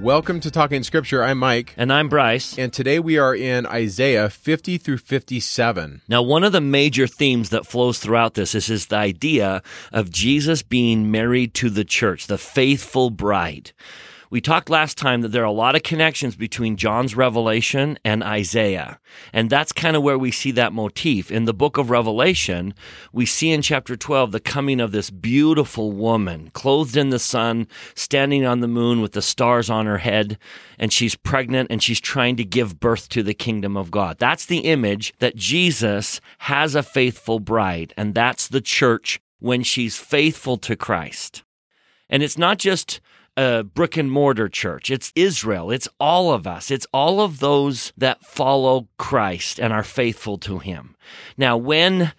Welcome to Talking Scripture. I'm Mike. And I'm Bryce. And today we are in Isaiah 50 through 57. Now, one of the major themes that flows throughout this is, is the idea of Jesus being married to the church, the faithful bride. We talked last time that there are a lot of connections between John's revelation and Isaiah. And that's kind of where we see that motif. In the book of Revelation, we see in chapter 12 the coming of this beautiful woman, clothed in the sun, standing on the moon with the stars on her head, and she's pregnant and she's trying to give birth to the kingdom of God. That's the image that Jesus has a faithful bride, and that's the church when she's faithful to Christ. And it's not just a brick and mortar church. It's Israel. It's all of us. It's all of those that follow Christ and are faithful to him. Now, when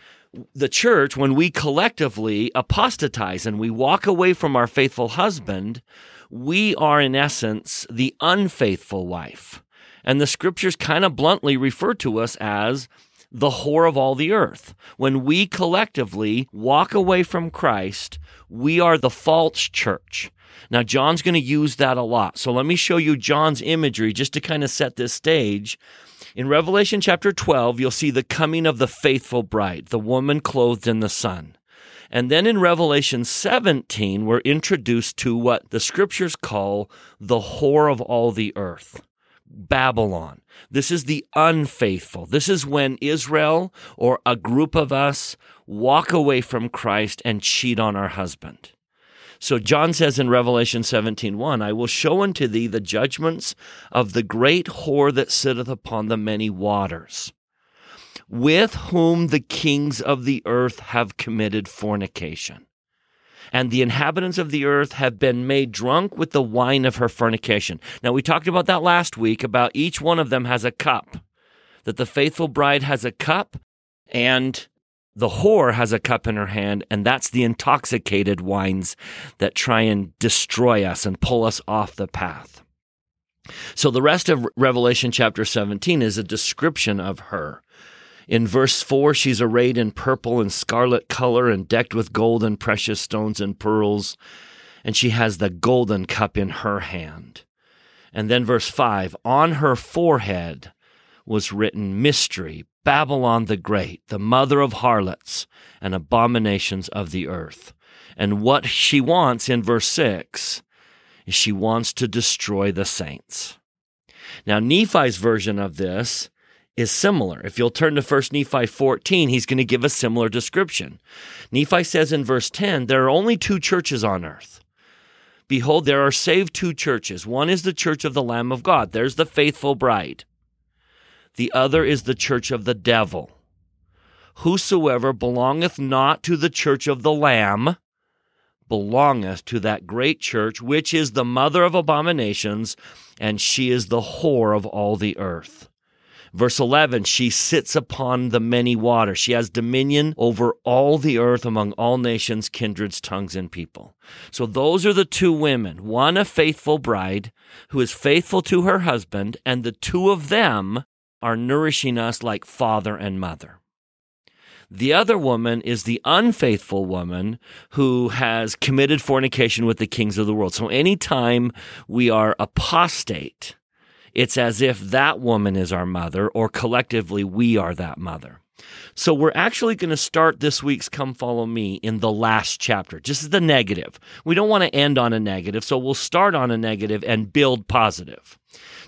the church, when we collectively apostatize and we walk away from our faithful husband, we are in essence the unfaithful wife. And the scriptures kind of bluntly refer to us as the whore of all the earth. When we collectively walk away from Christ, we are the false church. Now, John's going to use that a lot. So let me show you John's imagery just to kind of set this stage. In Revelation chapter 12, you'll see the coming of the faithful bride, the woman clothed in the sun. And then in Revelation 17, we're introduced to what the scriptures call the whore of all the earth. Babylon. This is the unfaithful. This is when Israel or a group of us walk away from Christ and cheat on our husband. So John says in Revelation 17:1, I will show unto thee the judgments of the great whore that sitteth upon the many waters, with whom the kings of the earth have committed fornication. And the inhabitants of the earth have been made drunk with the wine of her fornication. Now, we talked about that last week about each one of them has a cup, that the faithful bride has a cup, and the whore has a cup in her hand, and that's the intoxicated wines that try and destroy us and pull us off the path. So the rest of Revelation chapter 17 is a description of her. In verse 4, she's arrayed in purple and scarlet color and decked with gold and precious stones and pearls, and she has the golden cup in her hand. And then verse 5, on her forehead was written mystery, Babylon the Great, the mother of harlots and abominations of the earth. And what she wants in verse 6 is she wants to destroy the saints. Now, Nephi's version of this is similar. If you'll turn to 1 Nephi 14, he's going to give a similar description. Nephi says in verse 10 there are only two churches on earth. Behold, there are saved two churches. One is the church of the Lamb of God, there's the faithful bride. The other is the church of the devil. Whosoever belongeth not to the church of the Lamb belongeth to that great church, which is the mother of abominations, and she is the whore of all the earth. Verse 11, she sits upon the many waters. She has dominion over all the earth among all nations, kindreds, tongues, and people. So those are the two women. One, a faithful bride who is faithful to her husband, and the two of them are nourishing us like father and mother. The other woman is the unfaithful woman who has committed fornication with the kings of the world. So anytime we are apostate, it's as if that woman is our mother or collectively we are that mother. So we're actually going to start this week's Come Follow Me in the last chapter, just the negative. We don't want to end on a negative, so we'll start on a negative and build positive.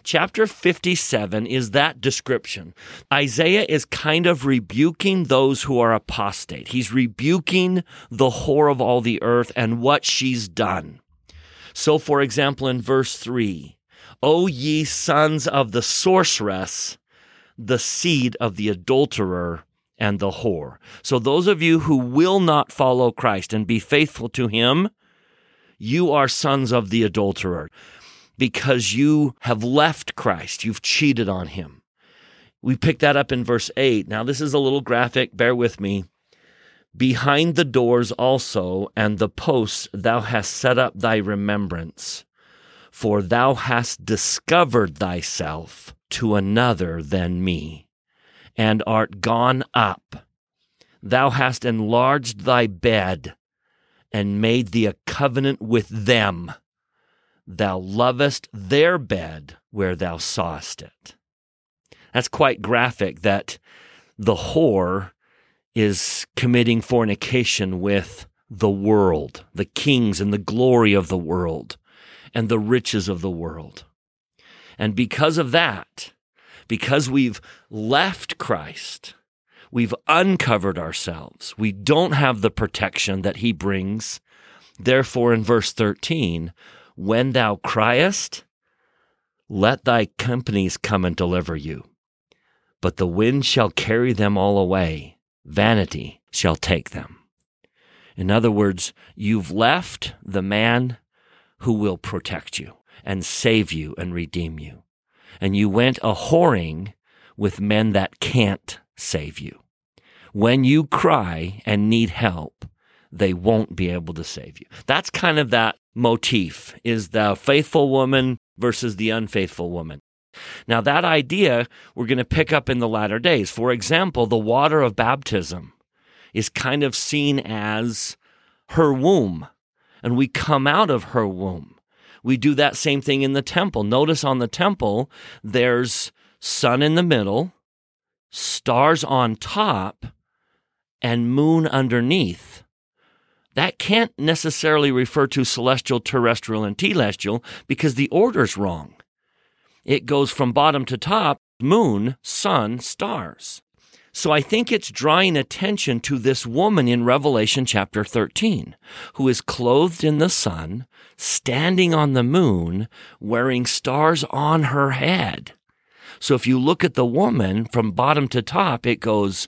Chapter 57 is that description. Isaiah is kind of rebuking those who are apostate. He's rebuking the whore of all the earth and what she's done. So, for example, in verse 3, O ye sons of the sorceress, the seed of the adulterer and the whore. So, those of you who will not follow Christ and be faithful to him, you are sons of the adulterer because you have left Christ. You've cheated on him. We pick that up in verse 8. Now, this is a little graphic. Bear with me. Behind the doors also and the posts thou hast set up thy remembrance, for thou hast discovered thyself to another than me, and art gone up. Thou hast enlarged thy bed and made thee a covenant with them. Thou lovest their bed where thou sawest it. That's quite graphic that the whore is committing fornication with the world, the kings and the glory of the world, and the riches of the world. And because of that, because we've left Christ, we've uncovered ourselves. We don't have the protection that he brings. Therefore, in verse 13, when thou criest, let thy companies come and deliver you. But the wind shall carry them all away, vanity shall take them. In other words, you've left the man who will protect you and save you and redeem you. And you went a whoring with men that can't save you. When you cry and need help, they won't be able to save you. That's kind of that motif is the faithful woman versus the unfaithful woman. Now, that idea we're going to pick up in the latter days. For example, the water of baptism is kind of seen as her womb, and we come out of her womb. We do that same thing in the temple. Notice on the temple, there's sun in the middle, stars on top, and moon underneath. That can't necessarily refer to celestial, terrestrial, and telestial because the order's wrong. It goes from bottom to top moon, sun, stars. So I think it's drawing attention to this woman in Revelation chapter 13 who is clothed in the sun, standing on the moon, wearing stars on her head. So if you look at the woman from bottom to top, it goes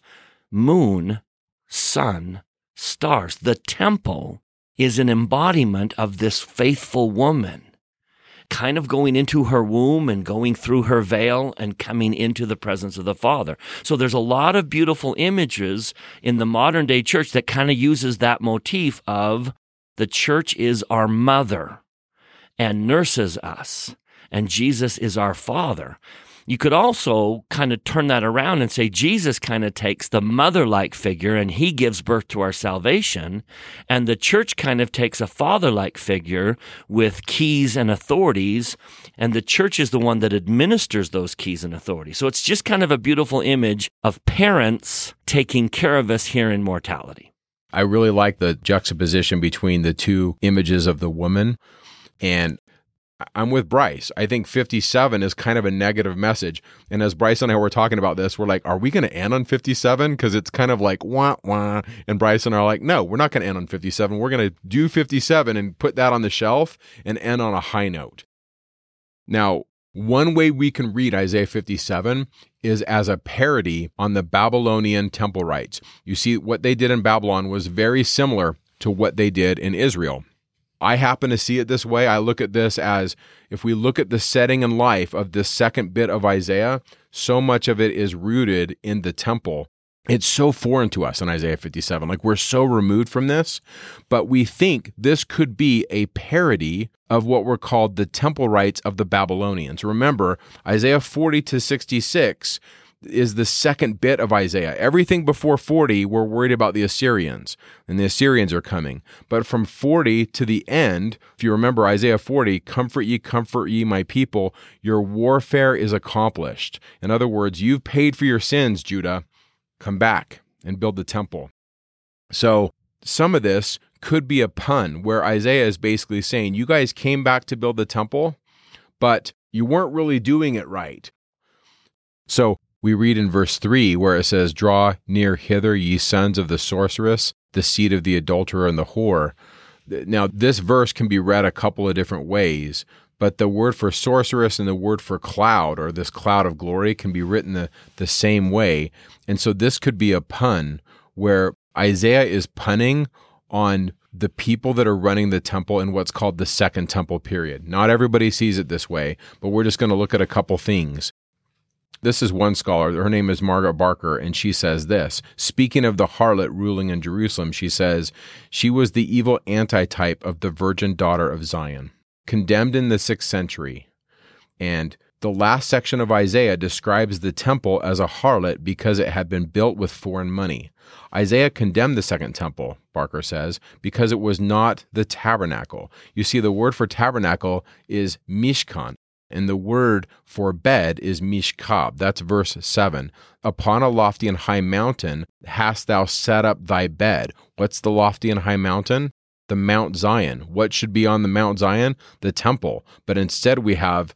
moon, sun, stars. The temple is an embodiment of this faithful woman kind of going into her womb and going through her veil and coming into the presence of the Father. So there's a lot of beautiful images in the modern day church that kind of uses that motif of the church is our mother and nurses us and Jesus is our father. You could also kind of turn that around and say Jesus kind of takes the mother like figure and he gives birth to our salvation. And the church kind of takes a father like figure with keys and authorities. And the church is the one that administers those keys and authorities. So it's just kind of a beautiful image of parents taking care of us here in mortality. I really like the juxtaposition between the two images of the woman. And I'm with Bryce. I think 57 is kind of a negative message. And as Bryce and I were talking about this, we're like, are we going to end on 57? Because it's kind of like wah wah. And Bryce and I are like, no, we're not going to end on 57. We're going to do 57 and put that on the shelf and end on a high note. Now, one way we can read Isaiah 57 is as a parody on the Babylonian temple rites. You see, what they did in Babylon was very similar to what they did in Israel. I happen to see it this way. I look at this as if we look at the setting and life of this second bit of Isaiah, so much of it is rooted in the temple. It's so foreign to us in Isaiah 57. Like we're so removed from this, but we think this could be a parody of what were called the temple rites of the Babylonians. Remember, Isaiah 40 to 66 is the second bit of Isaiah. Everything before 40, we're worried about the Assyrians, and the Assyrians are coming. But from 40 to the end, if you remember Isaiah 40, comfort ye, comfort ye, my people, your warfare is accomplished. In other words, you've paid for your sins, Judah. Come back and build the temple. So some of this could be a pun where Isaiah is basically saying, You guys came back to build the temple, but you weren't really doing it right. So we read in verse 3 where it says, Draw near hither, ye sons of the sorceress, the seed of the adulterer and the whore. Now, this verse can be read a couple of different ways, but the word for sorceress and the word for cloud, or this cloud of glory, can be written the, the same way. And so this could be a pun where Isaiah is punning on the people that are running the temple in what's called the second temple period. Not everybody sees it this way, but we're just going to look at a couple things. This is one scholar. Her name is Margaret Barker, and she says this. Speaking of the harlot ruling in Jerusalem, she says, She was the evil antitype of the virgin daughter of Zion, condemned in the sixth century. And the last section of Isaiah describes the temple as a harlot because it had been built with foreign money. Isaiah condemned the second temple, Barker says, because it was not the tabernacle. You see, the word for tabernacle is mishkan, and the word for bed is mishkab. That's verse 7. Upon a lofty and high mountain hast thou set up thy bed. What's the lofty and high mountain? The Mount Zion. What should be on the Mount Zion? The temple. But instead we have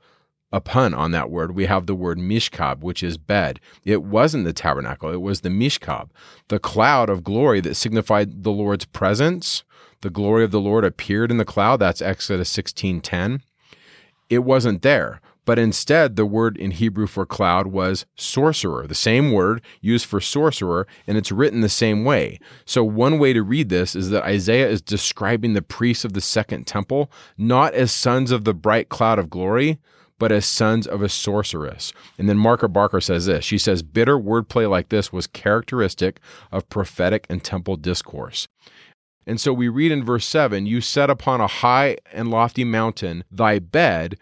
a pun on that word, we have the word mishkab, which is bed. It wasn't the tabernacle, it was the mishkab, the cloud of glory that signified the Lord's presence. The glory of the Lord appeared in the cloud. That's Exodus 16:10. It wasn't there, but instead the word in Hebrew for cloud was sorcerer, the same word used for sorcerer, and it's written the same way. So one way to read this is that Isaiah is describing the priests of the second temple not as sons of the bright cloud of glory, but as sons of a sorceress. And then Margaret Barker says this. She says, bitter wordplay like this was characteristic of prophetic and temple discourse. And so we read in verse 7 You set upon a high and lofty mountain thy bed,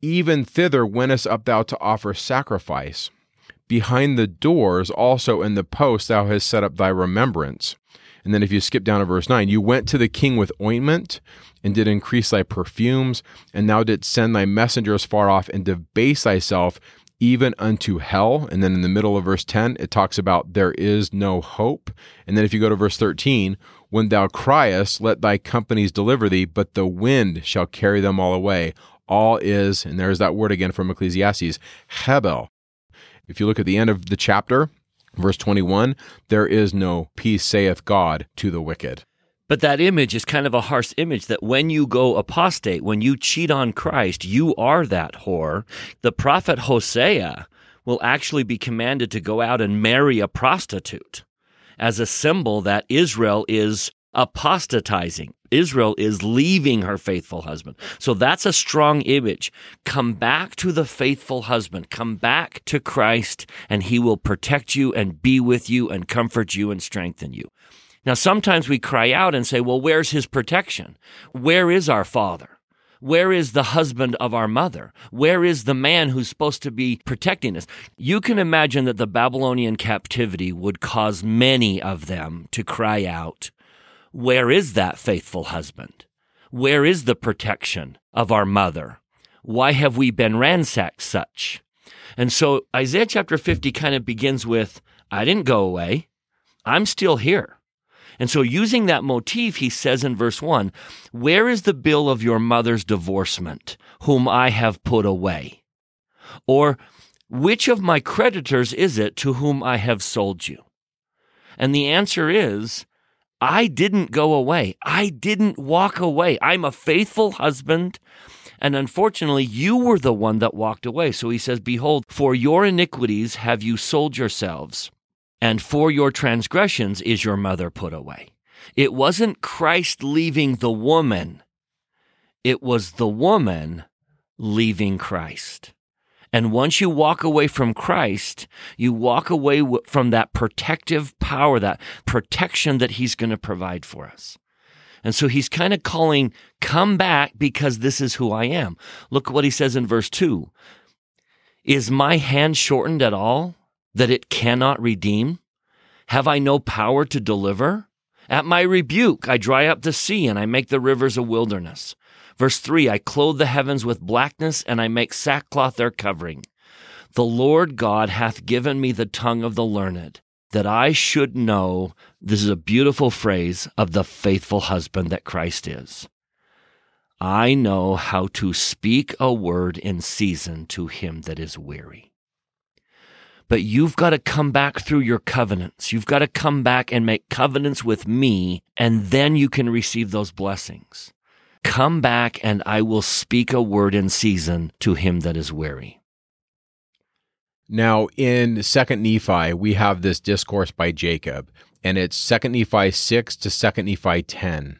even thither wentest up thou to offer sacrifice. Behind the doors also in the posts thou hast set up thy remembrance. And then if you skip down to verse 9, you went to the king with ointment and did increase thy perfumes, and thou didst send thy messengers far off and debase thyself even unto hell. And then in the middle of verse 10, it talks about there is no hope. And then if you go to verse 13, when thou criest, let thy companies deliver thee, but the wind shall carry them all away. All is, and there's that word again from Ecclesiastes, Hebel. If you look at the end of the chapter, Verse 21 There is no peace, saith God, to the wicked. But that image is kind of a harsh image that when you go apostate, when you cheat on Christ, you are that whore. The prophet Hosea will actually be commanded to go out and marry a prostitute as a symbol that Israel is apostatizing. Israel is leaving her faithful husband. So that's a strong image. Come back to the faithful husband. Come back to Christ and he will protect you and be with you and comfort you and strengthen you. Now, sometimes we cry out and say, well, where's his protection? Where is our father? Where is the husband of our mother? Where is the man who's supposed to be protecting us? You can imagine that the Babylonian captivity would cause many of them to cry out, where is that faithful husband? Where is the protection of our mother? Why have we been ransacked such? And so Isaiah chapter 50 kind of begins with, I didn't go away. I'm still here. And so using that motif, he says in verse 1, Where is the bill of your mother's divorcement, whom I have put away? Or, which of my creditors is it to whom I have sold you? And the answer is, I didn't go away. I didn't walk away. I'm a faithful husband. And unfortunately, you were the one that walked away. So he says, Behold, for your iniquities have you sold yourselves, and for your transgressions is your mother put away. It wasn't Christ leaving the woman, it was the woman leaving Christ. And once you walk away from Christ, you walk away from that protective power, that protection that He's going to provide for us. And so He's kind of calling, come back because this is who I am. Look what He says in verse 2 Is my hand shortened at all that it cannot redeem? Have I no power to deliver? At my rebuke, I dry up the sea and I make the rivers a wilderness. Verse 3 I clothe the heavens with blackness, and I make sackcloth their covering. The Lord God hath given me the tongue of the learned, that I should know this is a beautiful phrase of the faithful husband that Christ is. I know how to speak a word in season to him that is weary. But you've got to come back through your covenants. You've got to come back and make covenants with me, and then you can receive those blessings. Come back and I will speak a word in season to him that is weary. Now, in Second Nephi, we have this discourse by Jacob, and it's Second Nephi 6 to Second Nephi 10.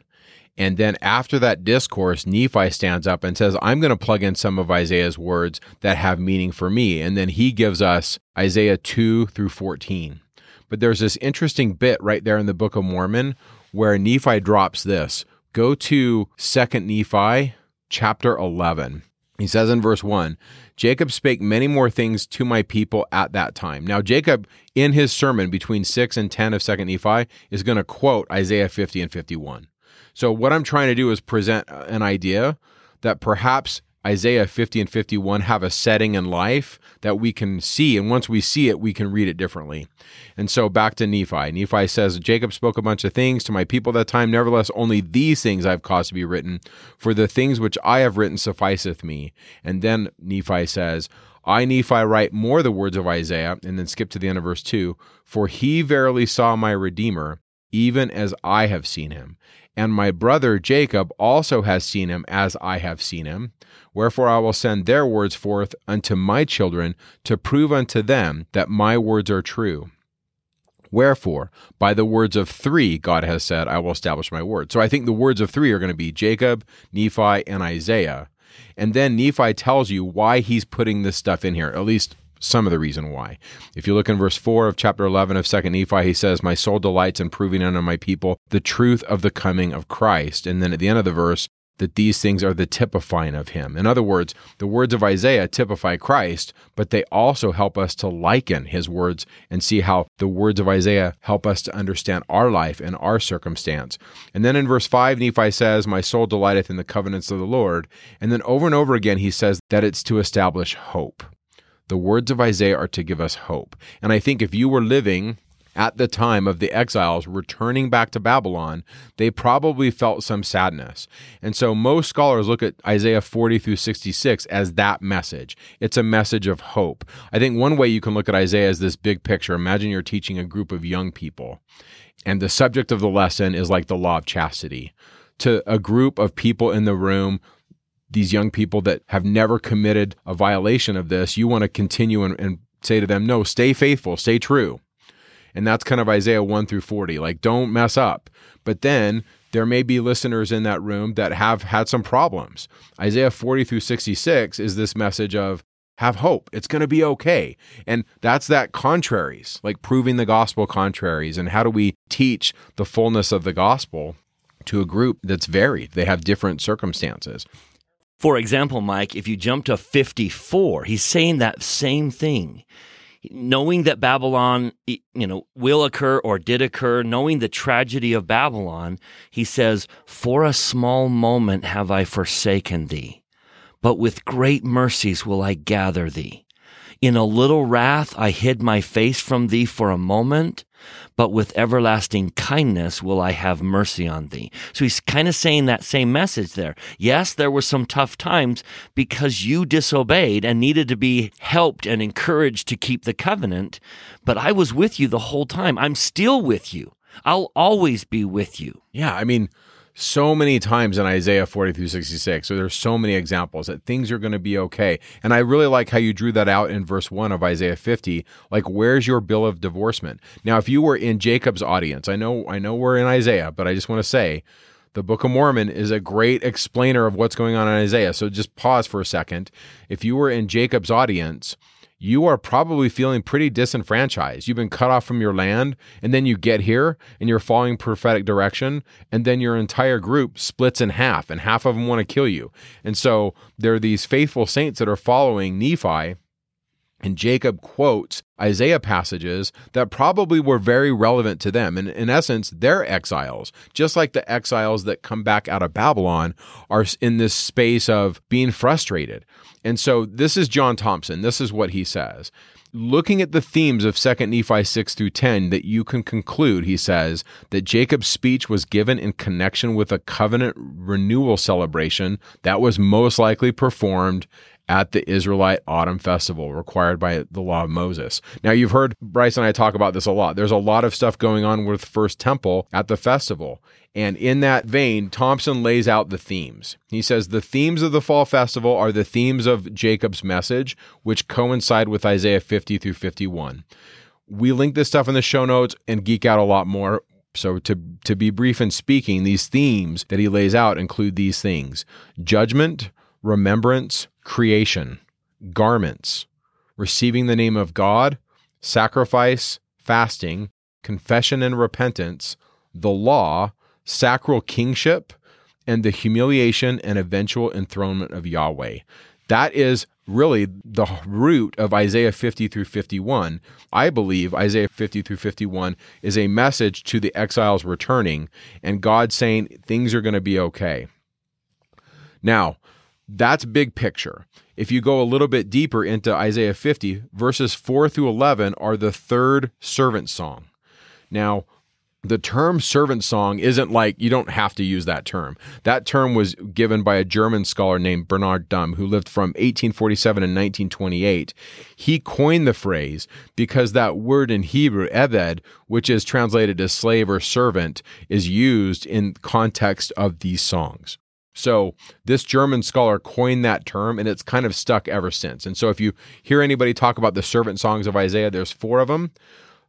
And then after that discourse, Nephi stands up and says, I'm going to plug in some of Isaiah's words that have meaning for me. And then he gives us Isaiah 2 through 14. But there's this interesting bit right there in the Book of Mormon where Nephi drops this. Go to 2nd Nephi chapter 11. He says in verse 1 Jacob spake many more things to my people at that time. Now, Jacob, in his sermon between 6 and 10 of 2nd Nephi, is going to quote Isaiah 50 and 51. So, what I'm trying to do is present an idea that perhaps Isaiah 50 and 51 have a setting in life that we can see. And once we see it, we can read it differently. And so back to Nephi. Nephi says, Jacob spoke a bunch of things to my people that time. Nevertheless, only these things I've caused to be written, for the things which I have written sufficeth me. And then Nephi says, I, Nephi, write more the words of Isaiah, and then skip to the end of verse 2 For he verily saw my Redeemer, even as I have seen him. And my brother Jacob also has seen him as I have seen him. Wherefore I will send their words forth unto my children to prove unto them that my words are true. Wherefore, by the words of three, God has said, I will establish my word. So I think the words of three are going to be Jacob, Nephi, and Isaiah. And then Nephi tells you why he's putting this stuff in here, at least some of the reason why. If you look in verse 4 of chapter 11 of 2nd Nephi, he says, My soul delights in proving unto my people the truth of the coming of Christ. And then at the end of the verse, that these things are the typifying of him. In other words, the words of Isaiah typify Christ, but they also help us to liken his words and see how the words of Isaiah help us to understand our life and our circumstance. And then in verse 5, Nephi says, My soul delighteth in the covenants of the Lord. And then over and over again, he says that it's to establish hope. The words of Isaiah are to give us hope. And I think if you were living at the time of the exiles returning back to Babylon, they probably felt some sadness. And so most scholars look at Isaiah 40 through 66 as that message. It's a message of hope. I think one way you can look at Isaiah is this big picture. Imagine you're teaching a group of young people, and the subject of the lesson is like the law of chastity. To a group of people in the room, these young people that have never committed a violation of this, you want to continue and, and say to them, no, stay faithful, stay true. And that's kind of Isaiah 1 through 40. Like, don't mess up. But then there may be listeners in that room that have had some problems. Isaiah 40 through 66 is this message of have hope. It's going to be okay. And that's that contraries, like proving the gospel contraries. And how do we teach the fullness of the gospel to a group that's varied? They have different circumstances. For example, Mike, if you jump to 54, he's saying that same thing. Knowing that Babylon, you know, will occur or did occur, knowing the tragedy of Babylon, he says, For a small moment have I forsaken thee, but with great mercies will I gather thee. In a little wrath I hid my face from thee for a moment, but with everlasting kindness will I have mercy on thee. So he's kind of saying that same message there. Yes, there were some tough times because you disobeyed and needed to be helped and encouraged to keep the covenant, but I was with you the whole time. I'm still with you. I'll always be with you. Yeah, I mean, so many times in Isaiah 40 through 66. So there's so many examples that things are going to be okay. And I really like how you drew that out in verse 1 of Isaiah 50. Like where's your bill of divorcement? Now if you were in Jacob's audience, I know I know we're in Isaiah, but I just want to say the Book of Mormon is a great explainer of what's going on in Isaiah. So just pause for a second. If you were in Jacob's audience, you are probably feeling pretty disenfranchised. You've been cut off from your land, and then you get here and you're following prophetic direction, and then your entire group splits in half, and half of them want to kill you. And so there are these faithful saints that are following Nephi. And Jacob quotes Isaiah passages that probably were very relevant to them. And in essence, they're exiles, just like the exiles that come back out of Babylon are in this space of being frustrated. And so this is John Thompson. This is what he says. Looking at the themes of 2nd Nephi 6 through 10, that you can conclude, he says, that Jacob's speech was given in connection with a covenant renewal celebration that was most likely performed at the Israelite Autumn Festival required by the law of Moses. Now, you've heard Bryce and I talk about this a lot. There's a lot of stuff going on with First Temple at the festival. And in that vein, Thompson lays out the themes. He says the themes of the fall festival are the themes of Jacob's message, which coincide with Isaiah 50 through 51. We link this stuff in the show notes and geek out a lot more So, to, to be brief in speaking, these themes that he lays out include these things judgment, remembrance, creation, garments, receiving the name of God, sacrifice, fasting, confession and repentance, the law, sacral kingship, and the humiliation and eventual enthronement of Yahweh. That is really the root of Isaiah 50 through 51. I believe Isaiah 50 through 51 is a message to the exiles returning and God saying things are going to be okay. Now, that's big picture. If you go a little bit deeper into Isaiah 50, verses 4 through 11 are the third servant song. Now, the term servant song isn't like you don't have to use that term. That term was given by a German scholar named Bernhard Duhm, who lived from 1847 and 1928. He coined the phrase because that word in Hebrew, eved, which is translated as slave or servant, is used in context of these songs. So this German scholar coined that term and it's kind of stuck ever since. And so if you hear anybody talk about the servant songs of Isaiah, there's four of them.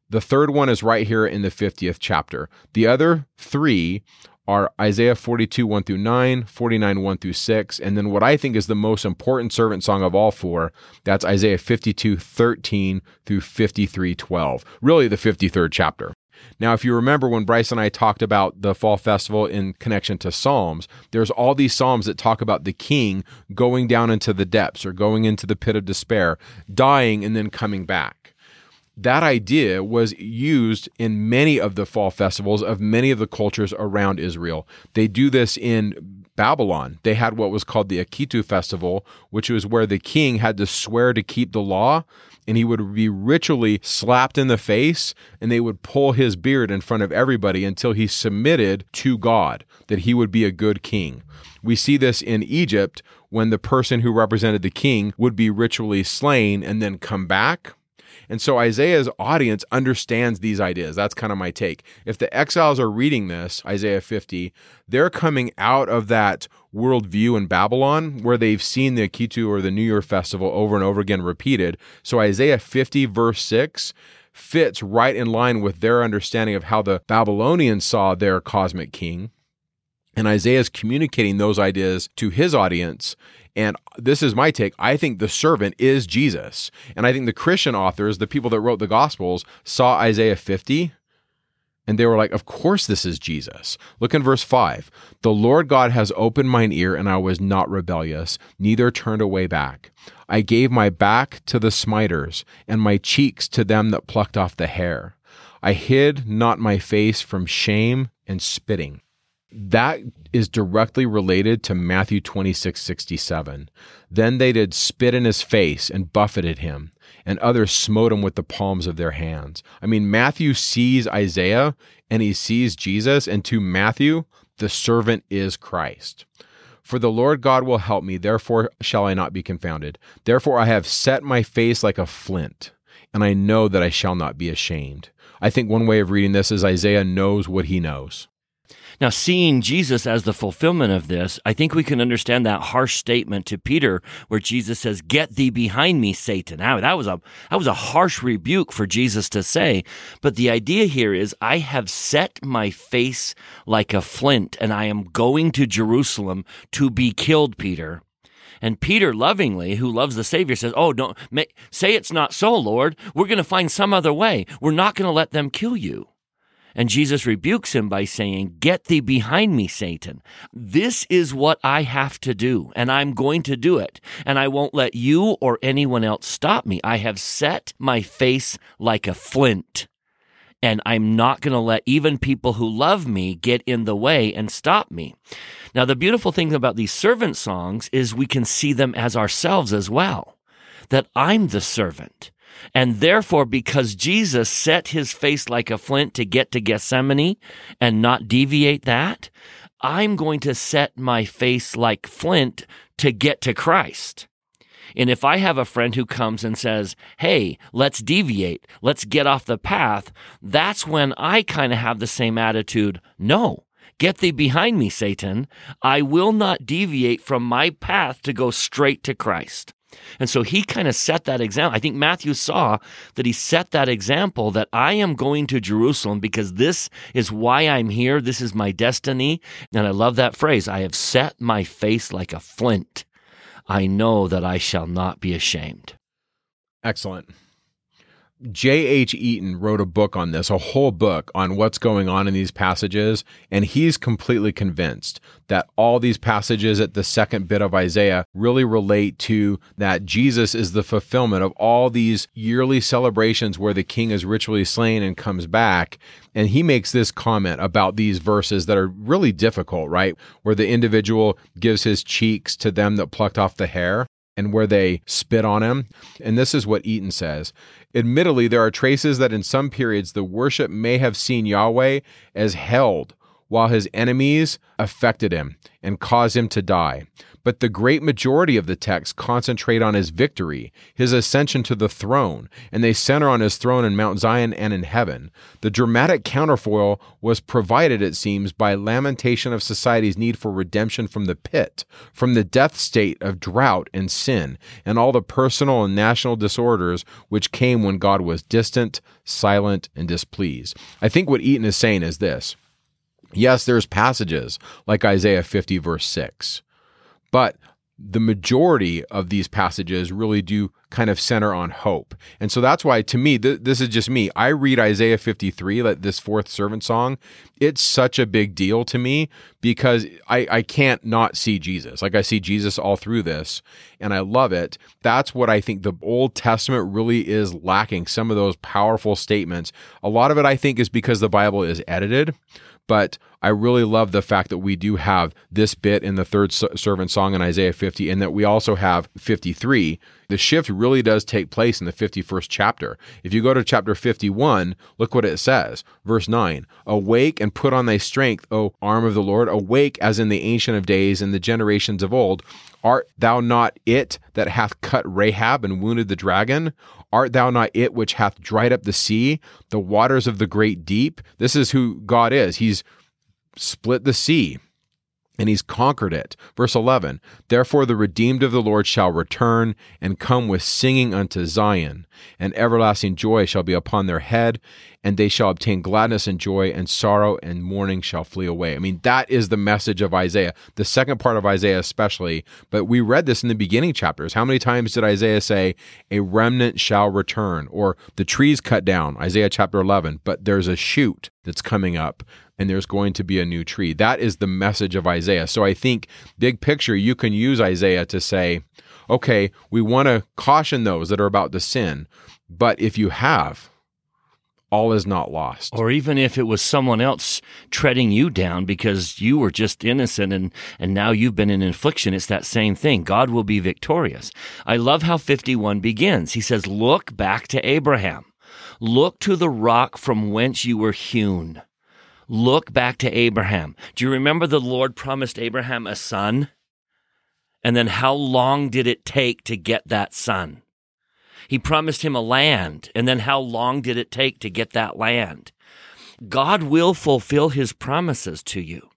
The third one is right here in the 50th chapter. The other three are Isaiah 42, 1 through 9, 49, 1 through 6, and then what I think is the most important servant song of all four, that's Isaiah 52, 13 through 53, 12. Really the 53rd chapter. Now, if you remember when Bryce and I talked about the fall festival in connection to Psalms, there's all these Psalms that talk about the king going down into the depths or going into the pit of despair, dying, and then coming back that idea was used in many of the fall festivals of many of the cultures around Israel. They do this in Babylon. They had what was called the Akitu festival, which was where the king had to swear to keep the law and he would be ritually slapped in the face and they would pull his beard in front of everybody until he submitted to God that he would be a good king. We see this in Egypt when the person who represented the king would be ritually slain and then come back and so Isaiah's audience understands these ideas. That's kind of my take. If the exiles are reading this, Isaiah 50, they're coming out of that worldview in Babylon where they've seen the Akitu or the New Year festival over and over again repeated. So Isaiah 50, verse 6, fits right in line with their understanding of how the Babylonians saw their cosmic king. And Isaiah is communicating those ideas to his audience and this is my take. I think the servant is Jesus. And I think the Christian authors, the people that wrote the Gospels, saw Isaiah 50 and they were like, Of course, this is Jesus. Look in verse 5. The Lord God has opened mine ear, and I was not rebellious, neither turned away back. I gave my back to the smiters, and my cheeks to them that plucked off the hair. I hid not my face from shame and spitting that is directly related to Matthew 26, 67. Then they did spit in his face and buffeted him, and others smote him with the palms of their hands. I mean, Matthew sees Isaiah and he sees Jesus, and to Matthew, the servant is Christ. For the Lord God will help me, therefore shall I not be confounded. Therefore I have set my face like a flint, and I know that I shall not be ashamed. I think one way of reading this is Isaiah knows what he knows. Now, seeing Jesus as the fulfillment of this, I think we can understand that harsh statement to Peter where Jesus says, "Get thee behind me, Satan." Now, that was a that was a harsh rebuke for Jesus to say, but the idea here is I have set my face like a flint and I am going to Jerusalem to be killed, Peter. And Peter, lovingly, who loves the Savior, says, Oh, don't say it's not so, Lord. We're going to find some other way. We're not going to let them kill you. And Jesus rebukes him by saying, Get thee behind me, Satan. This is what I have to do, and I'm going to do it. And I won't let you or anyone else stop me. I have set my face like a flint. And I'm not going to let even people who love me get in the way and stop me. Now, the beautiful thing about these servant songs is we can see them as ourselves as well. That I'm the servant. And therefore, because Jesus set his face like a flint to get to Gethsemane and not deviate that, I'm going to set my face like flint to get to Christ. And if I have a friend who comes and says, Hey, let's deviate, let's get off the path, that's when I kind of have the same attitude. No, get thee behind me, Satan. I will not deviate from my path to go straight to Christ. And so he kind of set that example. I think Matthew saw that he set that example that I am going to Jerusalem because this is why I'm here. This is my destiny. And I love that phrase I have set my face like a flint. I know that I shall not be ashamed. Excellent. J.H. Eaton wrote a book on this, a whole book on what's going on in these passages, and he's completely convinced that all these passages at the second bit of Isaiah really relate to that Jesus is the fulfillment of all these yearly celebrations where the king is ritually slain and comes back. And he makes this comment about these verses that are really difficult, right? Where the individual gives his cheeks to them that plucked off the hair and where they spit on him. And this is what Eaton says. Admittedly, there are traces that in some periods the worship may have seen Yahweh as held while his enemies affected him and caused him to die. But the great majority of the texts concentrate on his victory, his ascension to the throne, and they center on his throne in Mount Zion and in heaven. The dramatic counterfoil was provided, it seems, by lamentation of society's need for redemption from the pit, from the death state of drought and sin, and all the personal and national disorders which came when God was distant, silent, and displeased. I think what Eaton is saying is this. Yes, there's passages like Isaiah 50, verse 6 but the majority of these passages really do kind of center on hope. And so that's why, to me, th- this is just me. I read Isaiah 53, like this fourth servant song. It's such a big deal to me because I, I can't not see Jesus. Like I see Jesus all through this and I love it. That's what I think the Old Testament really is lacking some of those powerful statements. A lot of it, I think, is because the Bible is edited but I really love the fact that we do have this bit in the third servant song in Isaiah 50 and that we also have 53. The shift really does take place in the 51st chapter. If you go to chapter 51, look what it says. Verse 9 Awake and put on thy strength, O arm of the Lord. Awake as in the ancient of days and the generations of old. Art thou not it that hath cut Rahab and wounded the dragon? Art thou not it which hath dried up the sea, the waters of the great deep? This is who God is. He's split the sea and he's conquered it. Verse 11 Therefore the redeemed of the Lord shall return and come with singing unto Zion, and everlasting joy shall be upon their head, and they shall obtain gladness and joy, and sorrow and mourning shall flee away. I mean, that is the message of Isaiah, the second part of Isaiah especially. But we read this in the beginning chapters. How many times did Isaiah say, A remnant shall return, or the trees cut down, Isaiah chapter 11, but there's a shoot that's coming up and there's going to be a new tree. That is the message of Isaiah. So I think, big picture, you can use Isaiah to say, okay, we want to caution those that are about to sin, but if you have, all is not lost. Or even if it was someone else treading you down because you were just innocent and, and now you've been in affliction, it's that same thing. God will be victorious. I love how 51 begins. He says, Look back to Abraham. Look to the rock from whence you were hewn. Look back to Abraham. Do you remember the Lord promised Abraham a son? And then how long did it take to get that son? He promised him a land. And then how long did it take to get that land? God will fulfill his promises to you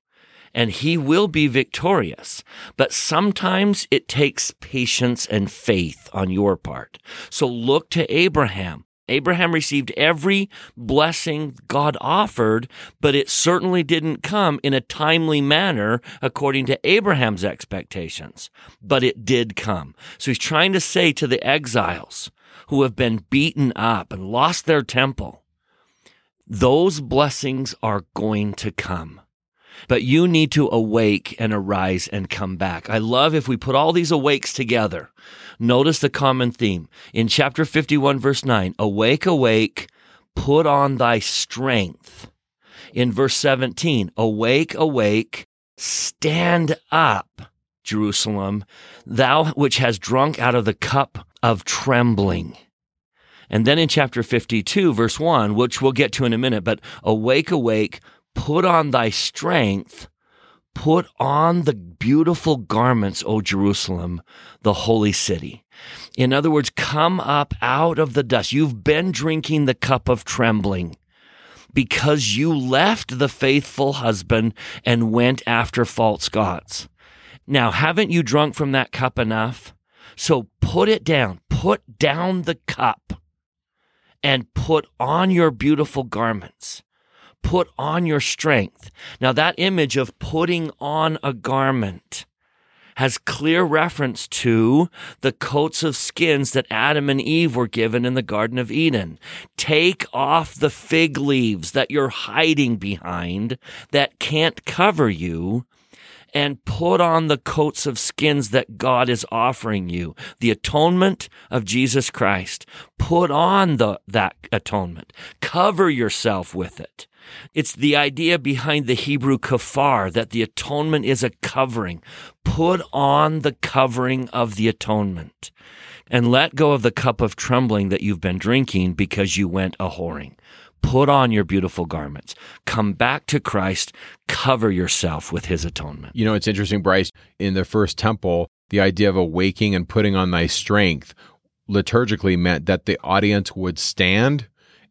and he will be victorious. But sometimes it takes patience and faith on your part. So look to Abraham. Abraham received every blessing God offered, but it certainly didn't come in a timely manner according to Abraham's expectations. But it did come. So he's trying to say to the exiles who have been beaten up and lost their temple, those blessings are going to come. But you need to awake and arise and come back. I love if we put all these awakes together. Notice the common theme. In chapter 51, verse 9, awake, awake, put on thy strength. In verse 17, awake, awake, stand up, Jerusalem, thou which has drunk out of the cup of trembling. And then in chapter 52, verse 1, which we'll get to in a minute, but awake, awake, Put on thy strength. Put on the beautiful garments, O Jerusalem, the holy city. In other words, come up out of the dust. You've been drinking the cup of trembling because you left the faithful husband and went after false gods. Now, haven't you drunk from that cup enough? So put it down, put down the cup, and put on your beautiful garments. Put on your strength. Now, that image of putting on a garment has clear reference to the coats of skins that Adam and Eve were given in the Garden of Eden. Take off the fig leaves that you're hiding behind that can't cover you and put on the coats of skins that God is offering you. The atonement of Jesus Christ. Put on the, that atonement. Cover yourself with it. It's the idea behind the Hebrew kafar that the atonement is a covering. Put on the covering of the atonement and let go of the cup of trembling that you've been drinking because you went a whoring. Put on your beautiful garments. Come back to Christ. Cover yourself with his atonement. You know, it's interesting, Bryce. In the first temple, the idea of awaking and putting on thy strength liturgically meant that the audience would stand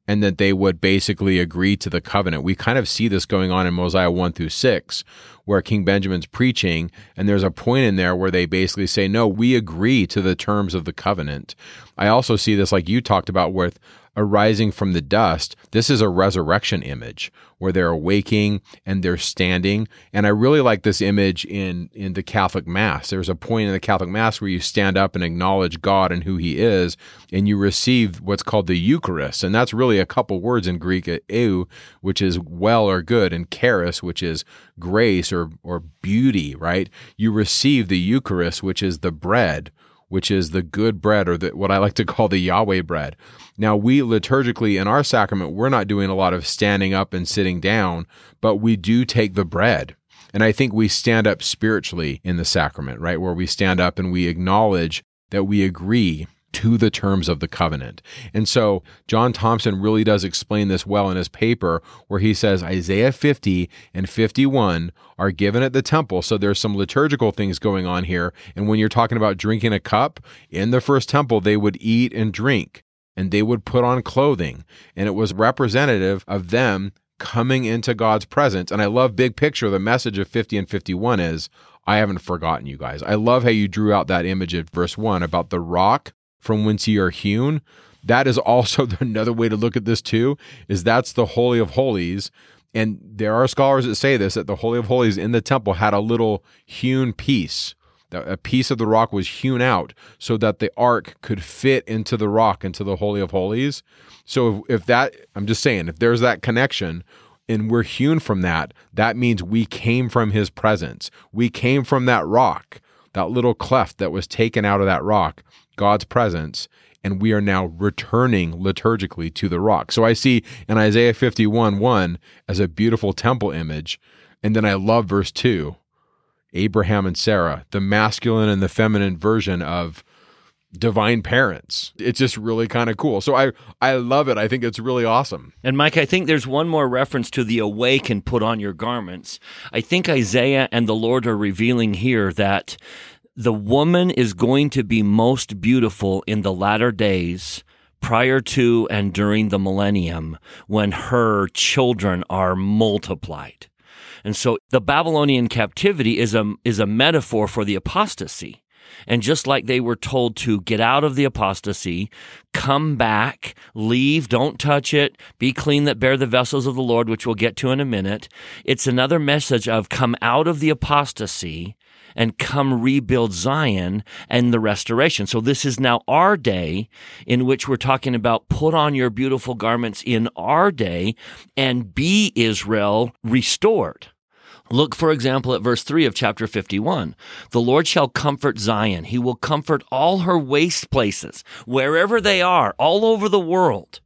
and that they would basically agree to the covenant. We kind of see this going on in Mosiah 1 through 6, where King Benjamin's preaching, and there's a point in there where they basically say, No, we agree to the terms of the covenant. I also see this, like you talked about, with arising from the dust, this is a resurrection image where they're awaking and they're standing. And I really like this image in, in the Catholic Mass. There's a point in the Catholic Mass where you stand up and acknowledge God and who He is, and you receive what's called the Eucharist. And that's really a couple words in Greek, uh, eu, which is well or good, and charis, which is grace or, or beauty, right? You receive the Eucharist, which is the bread which is the good bread or the, what I like to call the Yahweh bread. Now, we liturgically in our sacrament, we're not doing a lot of standing up and sitting down, but we do take the bread. And I think we stand up spiritually in the sacrament, right? Where we stand up and we acknowledge that we agree to the terms of the covenant. And so John Thompson really does explain this well in his paper where he says Isaiah 50 and 51 are given at the temple. So there's some liturgical things going on here. And when you're talking about drinking a cup, in the first temple, they would eat and drink and they would put on clothing. And it was representative of them coming into God's presence. And I love big picture. The message of 50 and 51 is I haven't forgotten you guys. I love how you drew out that image at verse 1 about the rock from whence ye are hewn. That is also another way to look at this too, is that's the Holy of Holies. And there are scholars that say this, that the Holy of Holies in the temple had a little hewn piece. A piece of the rock was hewn out so that the ark could fit into the rock, into the Holy of Holies. So if, if that, I'm just saying, if there's that connection, and we're hewn from that, that means we came from his presence. We came from that rock, that little cleft that was taken out of that rock. God's presence, and we are now returning liturgically to the rock. So I see in Isaiah 51 1 as a beautiful temple image. And then I love verse 2 Abraham and Sarah, the masculine and the feminine version of divine parents. It's just really kind of cool. So I I love it. I think it's really awesome. And Mike, I think there's one more reference to the awake and put on your garments. I think Isaiah and the Lord are revealing here that the woman is going to be most beautiful in the latter days prior to and during the millennium when her children are multiplied. And so the Babylonian captivity is a, is a metaphor for the apostasy. And just like they were told to get out of the apostasy, come back, leave, don't touch it, be clean that bear the vessels of the Lord, which we'll get to in a minute, it's another message of come out of the apostasy and come rebuild Zion and the restoration. So this is now our day in which we're talking about put on your beautiful garments in our day and be Israel restored. Look, for example, at verse 3 of chapter 51. The Lord shall comfort Zion. He will comfort all her waste places, wherever they are, all over the world.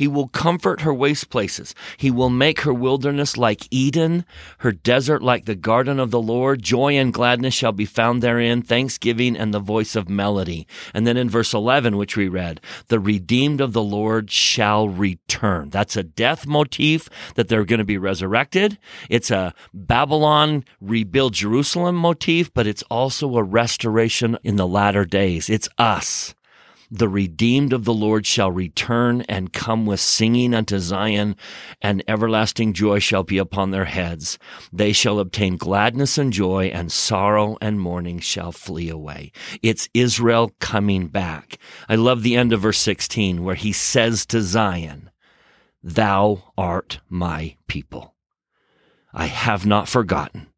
He will comfort her waste places. He will make her wilderness like Eden, her desert like the garden of the Lord. Joy and gladness shall be found therein, thanksgiving and the voice of melody. And then in verse 11, which we read, the redeemed of the Lord shall return. That's a death motif that they're going to be resurrected. It's a Babylon rebuild Jerusalem motif, but it's also a restoration in the latter days. It's us. The redeemed of the Lord shall return and come with singing unto Zion, and everlasting joy shall be upon their heads. They shall obtain gladness and joy, and sorrow and mourning shall flee away. It's Israel coming back. I love the end of verse 16 where he says to Zion, Thou art my people. I have not forgotten,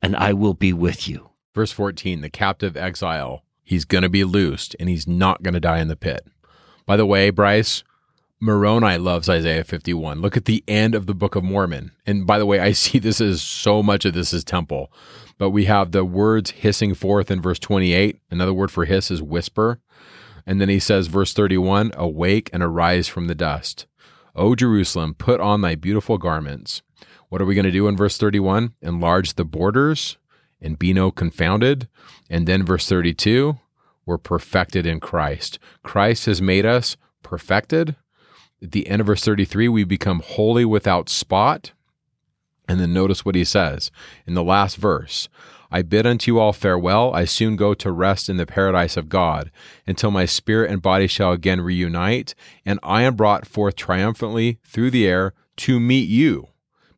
and I will be with you. Verse 14 the captive exile, he's going to be loosed and he's not going to die in the pit. By the way, Bryce, Moroni loves Isaiah 51. Look at the end of the Book of Mormon. And by the way, I see this as so much of this is temple. But we have the words hissing forth in verse 28. Another word for hiss is whisper. And then he says, verse 31 Awake and arise from the dust. O Jerusalem, put on thy beautiful garments. What are we going to do in verse 31? Enlarge the borders and be no confounded. And then verse 32, we're perfected in Christ. Christ has made us perfected. At the end of verse 33, we become holy without spot. And then notice what he says in the last verse I bid unto you all farewell. I soon go to rest in the paradise of God, until my spirit and body shall again reunite, and I am brought forth triumphantly through the air to meet you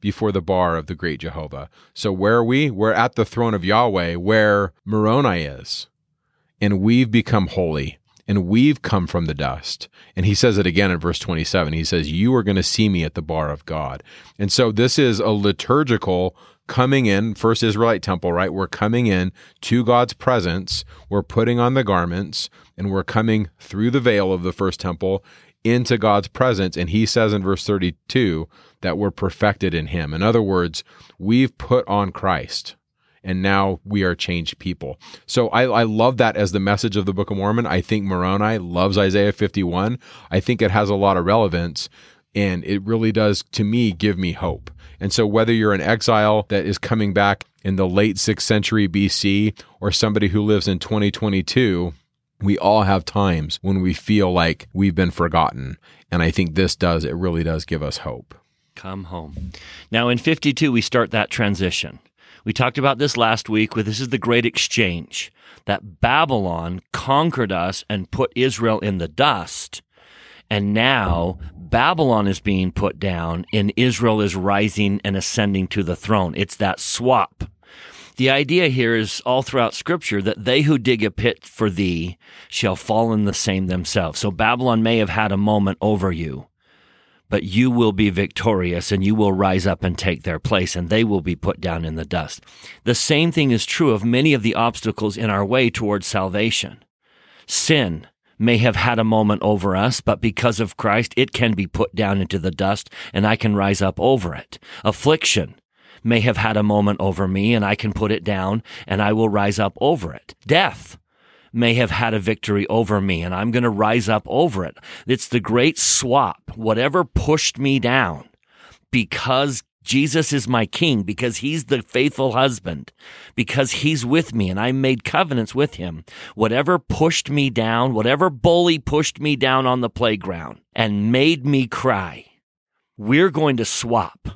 before the bar of the great Jehovah. So where are we? We're at the throne of Yahweh, where Moroni is. And we've become holy and we've come from the dust. And he says it again in verse 27. He says, You are going to see me at the bar of God. And so this is a liturgical coming in, first Israelite temple, right? We're coming in to God's presence. We're putting on the garments and we're coming through the veil of the first temple into God's presence. And he says in verse 32 that we're perfected in him. In other words, we've put on Christ and now we are changed people. So I, I love that as the message of the Book of Mormon. I think Moroni loves Isaiah 51. I think it has a lot of relevance, and it really does, to me, give me hope. And so whether you're an exile that is coming back in the late 6th century BC or somebody who lives in 2022, we all have times when we feel like we've been forgotten. And I think this does, it really does give us hope. Come home. Now, in 52, we start that transition. We talked about this last week with this is the great exchange that Babylon conquered us and put Israel in the dust. And now Babylon is being put down and Israel is rising and ascending to the throne. It's that swap. The idea here is all throughout scripture that they who dig a pit for thee shall fall in the same themselves. So Babylon may have had a moment over you, but you will be victorious and you will rise up and take their place and they will be put down in the dust. The same thing is true of many of the obstacles in our way towards salvation. Sin may have had a moment over us, but because of Christ, it can be put down into the dust and I can rise up over it. Affliction may have had a moment over me and I can put it down and I will rise up over it. Death may have had a victory over me and I'm going to rise up over it. It's the great swap. Whatever pushed me down because Jesus is my king, because he's the faithful husband, because he's with me and I made covenants with him. Whatever pushed me down, whatever bully pushed me down on the playground and made me cry, we're going to swap.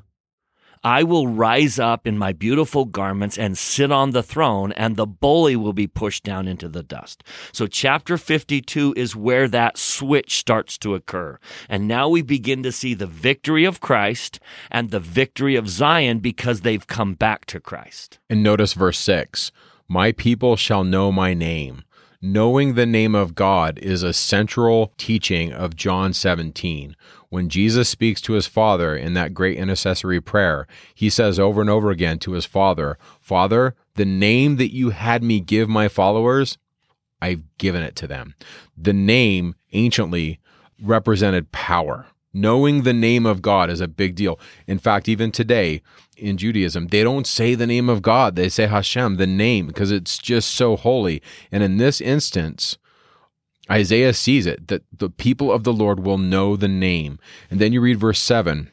I will rise up in my beautiful garments and sit on the throne, and the bully will be pushed down into the dust. So, chapter 52 is where that switch starts to occur. And now we begin to see the victory of Christ and the victory of Zion because they've come back to Christ. And notice verse 6 My people shall know my name knowing the name of God is a central teaching of John 17. When Jesus speaks to his Father in that great intercessory prayer, he says over and over again to his Father, Father, the name that you had me give my followers, I've given it to them. The name anciently represented power. Knowing the name of God is a big deal. In fact, even today in Judaism, they don't say the name of God. They say Hashem, the name, because it's just so holy. And in this instance, Isaiah sees it that the people of the Lord will know the name. And then you read verse 7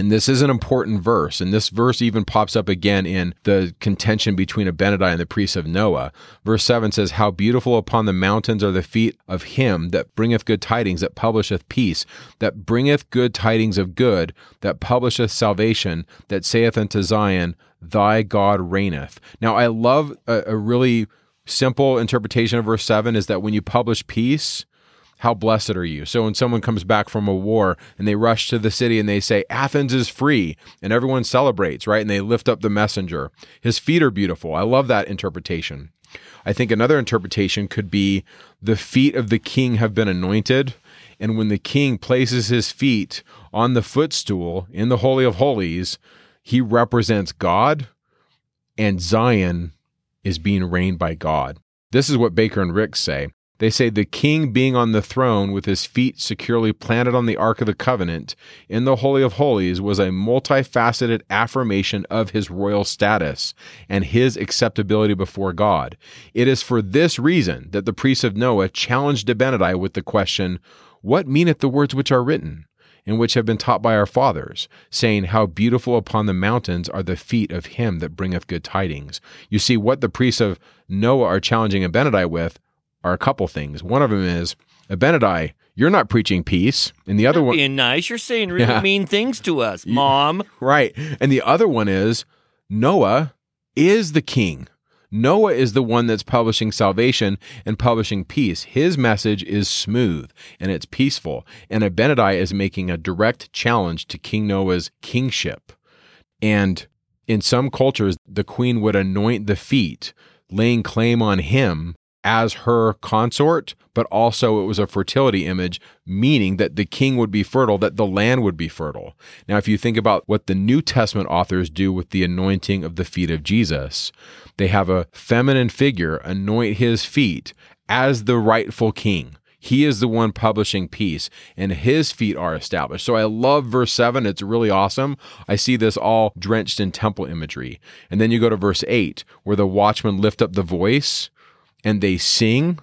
and this is an important verse. And this verse even pops up again in the contention between Abinadi and the priests of Noah. Verse 7 says, How beautiful upon the mountains are the feet of him that bringeth good tidings, that publisheth peace, that bringeth good tidings of good, that publisheth salvation, that saith unto Zion, Thy God reigneth. Now, I love a, a really simple interpretation of verse 7 is that when you publish peace, how blessed are you? So when someone comes back from a war and they rush to the city and they say, Athens is free, and everyone celebrates, right? And they lift up the messenger. His feet are beautiful. I love that interpretation. I think another interpretation could be the feet of the king have been anointed. And when the king places his feet on the footstool in the Holy of Holies, he represents God, and Zion is being reigned by God. This is what Baker and Ricks say. They say the king being on the throne with his feet securely planted on the Ark of the Covenant in the Holy of Holies was a multifaceted affirmation of his royal status and his acceptability before God. It is for this reason that the priests of Noah challenged Abinadi with the question, What meaneth the words which are written? And which have been taught by our fathers, saying, How beautiful upon the mountains are the feet of him that bringeth good tidings. You see, what the priests of Noah are challenging Abinadi with are a couple things. One of them is Abinadi, you're not preaching peace, and the other one, being nice. You're saying really Yeah. mean things to us, Mom. right? And the other one is Noah is the king. Noah is the one that's publishing salvation and publishing peace. His message is smooth and it's peaceful. And Abinadi is making a direct challenge to King Noah's kingship. And in some cultures, the queen would anoint the feet, laying claim on him as her consort, but also it was a fertility image, meaning that the king would be fertile, that the land would be fertile. Now, if you think about what the New Testament authors do with the anointing of the feet of Jesus, they have a feminine figure anoint his feet as the rightful king. He is the one publishing peace, and his feet are established. So I love verse 7. It's really awesome. I see this all drenched in temple imagery. And then you go to verse 8, where the watchmen lift up the voice and they sing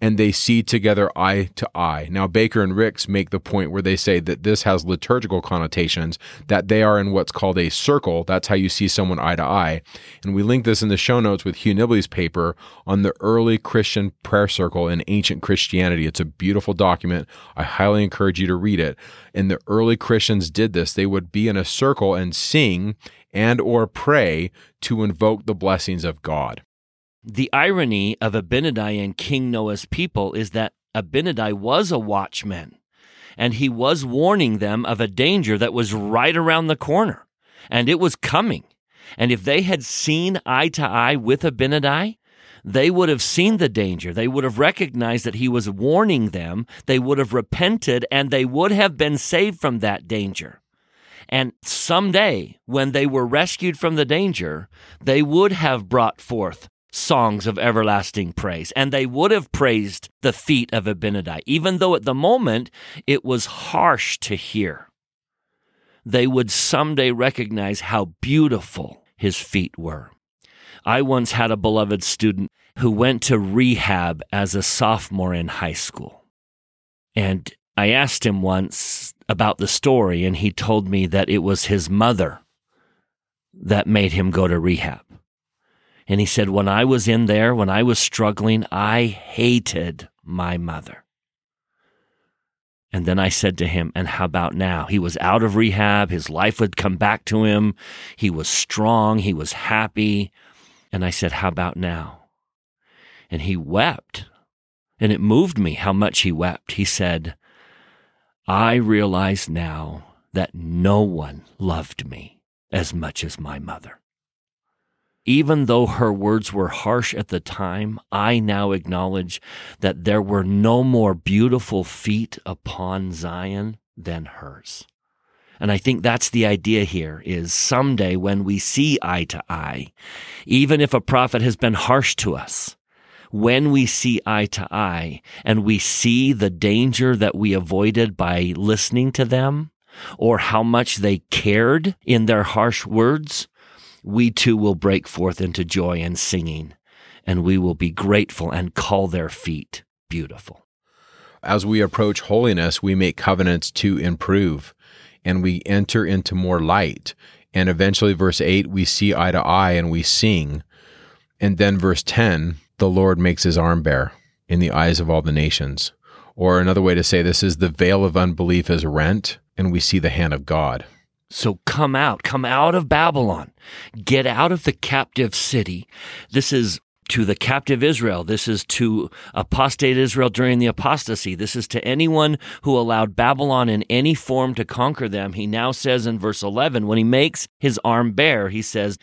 and they see together eye to eye. Now, Baker and Ricks make the point where they say that this has liturgical connotations, that they are in what's called a circle. That's how you see someone eye to eye. And we link this in the show notes with Hugh Nibley's paper on the early Christian prayer circle in ancient Christianity. It's a beautiful document. I highly encourage you to read it. And the early Christians did this. They would be in a circle and sing and or pray to invoke the blessings of God. The irony of Abinadi and King Noah's people is that Abinadi was a watchman, and he was warning them of a danger that was right around the corner, and it was coming. And if they had seen eye to eye with Abinadi, they would have seen the danger. They would have recognized that he was warning them. They would have repented, and they would have been saved from that danger. And someday, when they were rescued from the danger, they would have brought forth songs of everlasting praise, and they would have praised the feet of Abinadi, even though at the moment it was harsh to hear. They would someday recognize how beautiful his feet were. I once had a beloved student who went to rehab as a sophomore in high school. And I asked him once about the story, and he told me that it was his mother that made him go to rehab. And he said, When I was in there, when I was struggling, I hated my mother. And then I said to him, And how about now? He was out of rehab. His life would come back to him. He was strong. He was happy. And I said, How about now? And he wept. And it moved me how much he wept. He said, I realize now that no one loved me as much as my mother. Even though her words were harsh at the time, I now acknowledge that there were no more beautiful feet upon Zion than hers. And I think that's the idea here is someday when we see eye to eye, even if a prophet has been harsh to us, when we see eye to eye and we see the danger that we avoided by listening to them or how much they cared in their harsh words, we too will break forth into joy and singing, and we will be grateful and call their feet beautiful. As we approach holiness, we make covenants to improve and we enter into more light. And eventually, verse 8, we see eye to eye and we sing. And then, verse 10, the Lord makes his arm bare in the eyes of all the nations. Or another way to say this is the veil of unbelief is rent and we see the hand of God. So come out, come out of Babylon, get out of the captive city. This is to the captive Israel. This is to apostate Israel during the apostasy. This is to anyone who allowed Babylon in any form to conquer them. He now says in verse 11, when he makes his arm bare, he says,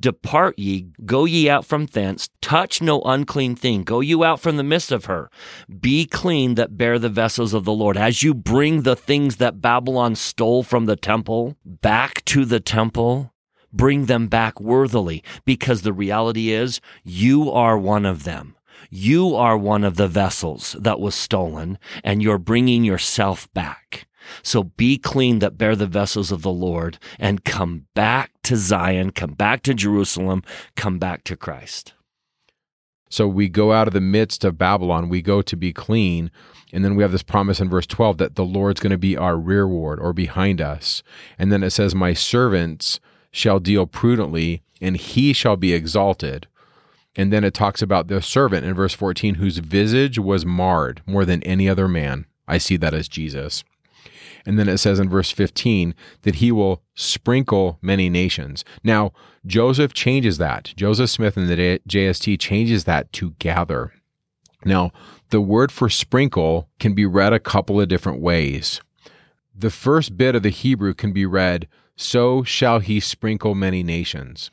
Depart ye, go ye out from thence, touch no unclean thing, go you out from the midst of her. Be clean that bear the vessels of the Lord. As you bring the things that Babylon stole from the temple back to the temple, bring them back worthily, because the reality is you are one of them. You are one of the vessels that was stolen, and you're bringing yourself back. So be clean that bear the vessels of the Lord and come back to Zion, come back to Jerusalem, come back to Christ. So we go out of the midst of Babylon, we go to be clean. And then we have this promise in verse 12 that the Lord's going to be our rearward or behind us. And then it says, My servants shall deal prudently, and he shall be exalted. And then it talks about the servant in verse 14, whose visage was marred more than any other man. I see that as Jesus. And then it says in verse 15 that he will sprinkle many nations. Now, Joseph changes that. Joseph Smith in the JST changes that to gather. Now, the word for sprinkle can be read a couple of different ways. The first bit of the Hebrew can be read, So shall he sprinkle many nations.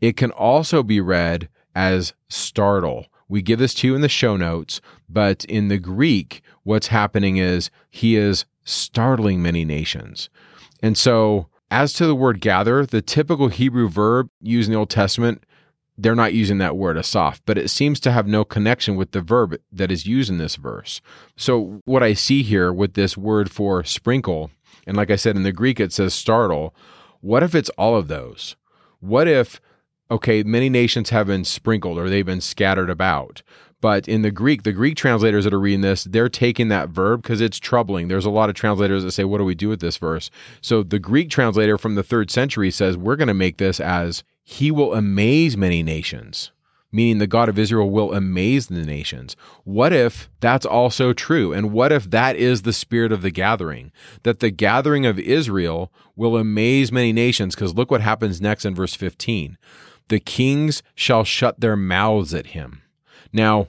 It can also be read as startle. We give this to you in the show notes, but in the Greek, what's happening is he is startling many nations. And so, as to the word gather, the typical Hebrew verb used in the Old Testament, they're not using that word asaph, but it seems to have no connection with the verb that is used in this verse. So, what I see here with this word for sprinkle, and like I said in the Greek, it says startle. What if it's all of those? What if, okay, many nations have been sprinkled or they've been scattered about, but in the Greek, the Greek translators that are reading this, they're taking that verb because it's troubling. There's a lot of translators that say, What do we do with this verse? So the Greek translator from the third century says, We're going to make this as He will amaze many nations, meaning the God of Israel will amaze the nations. What if that's also true? And what if that is the spirit of the gathering? That the gathering of Israel will amaze many nations? Because look what happens next in verse 15 the kings shall shut their mouths at him. Now,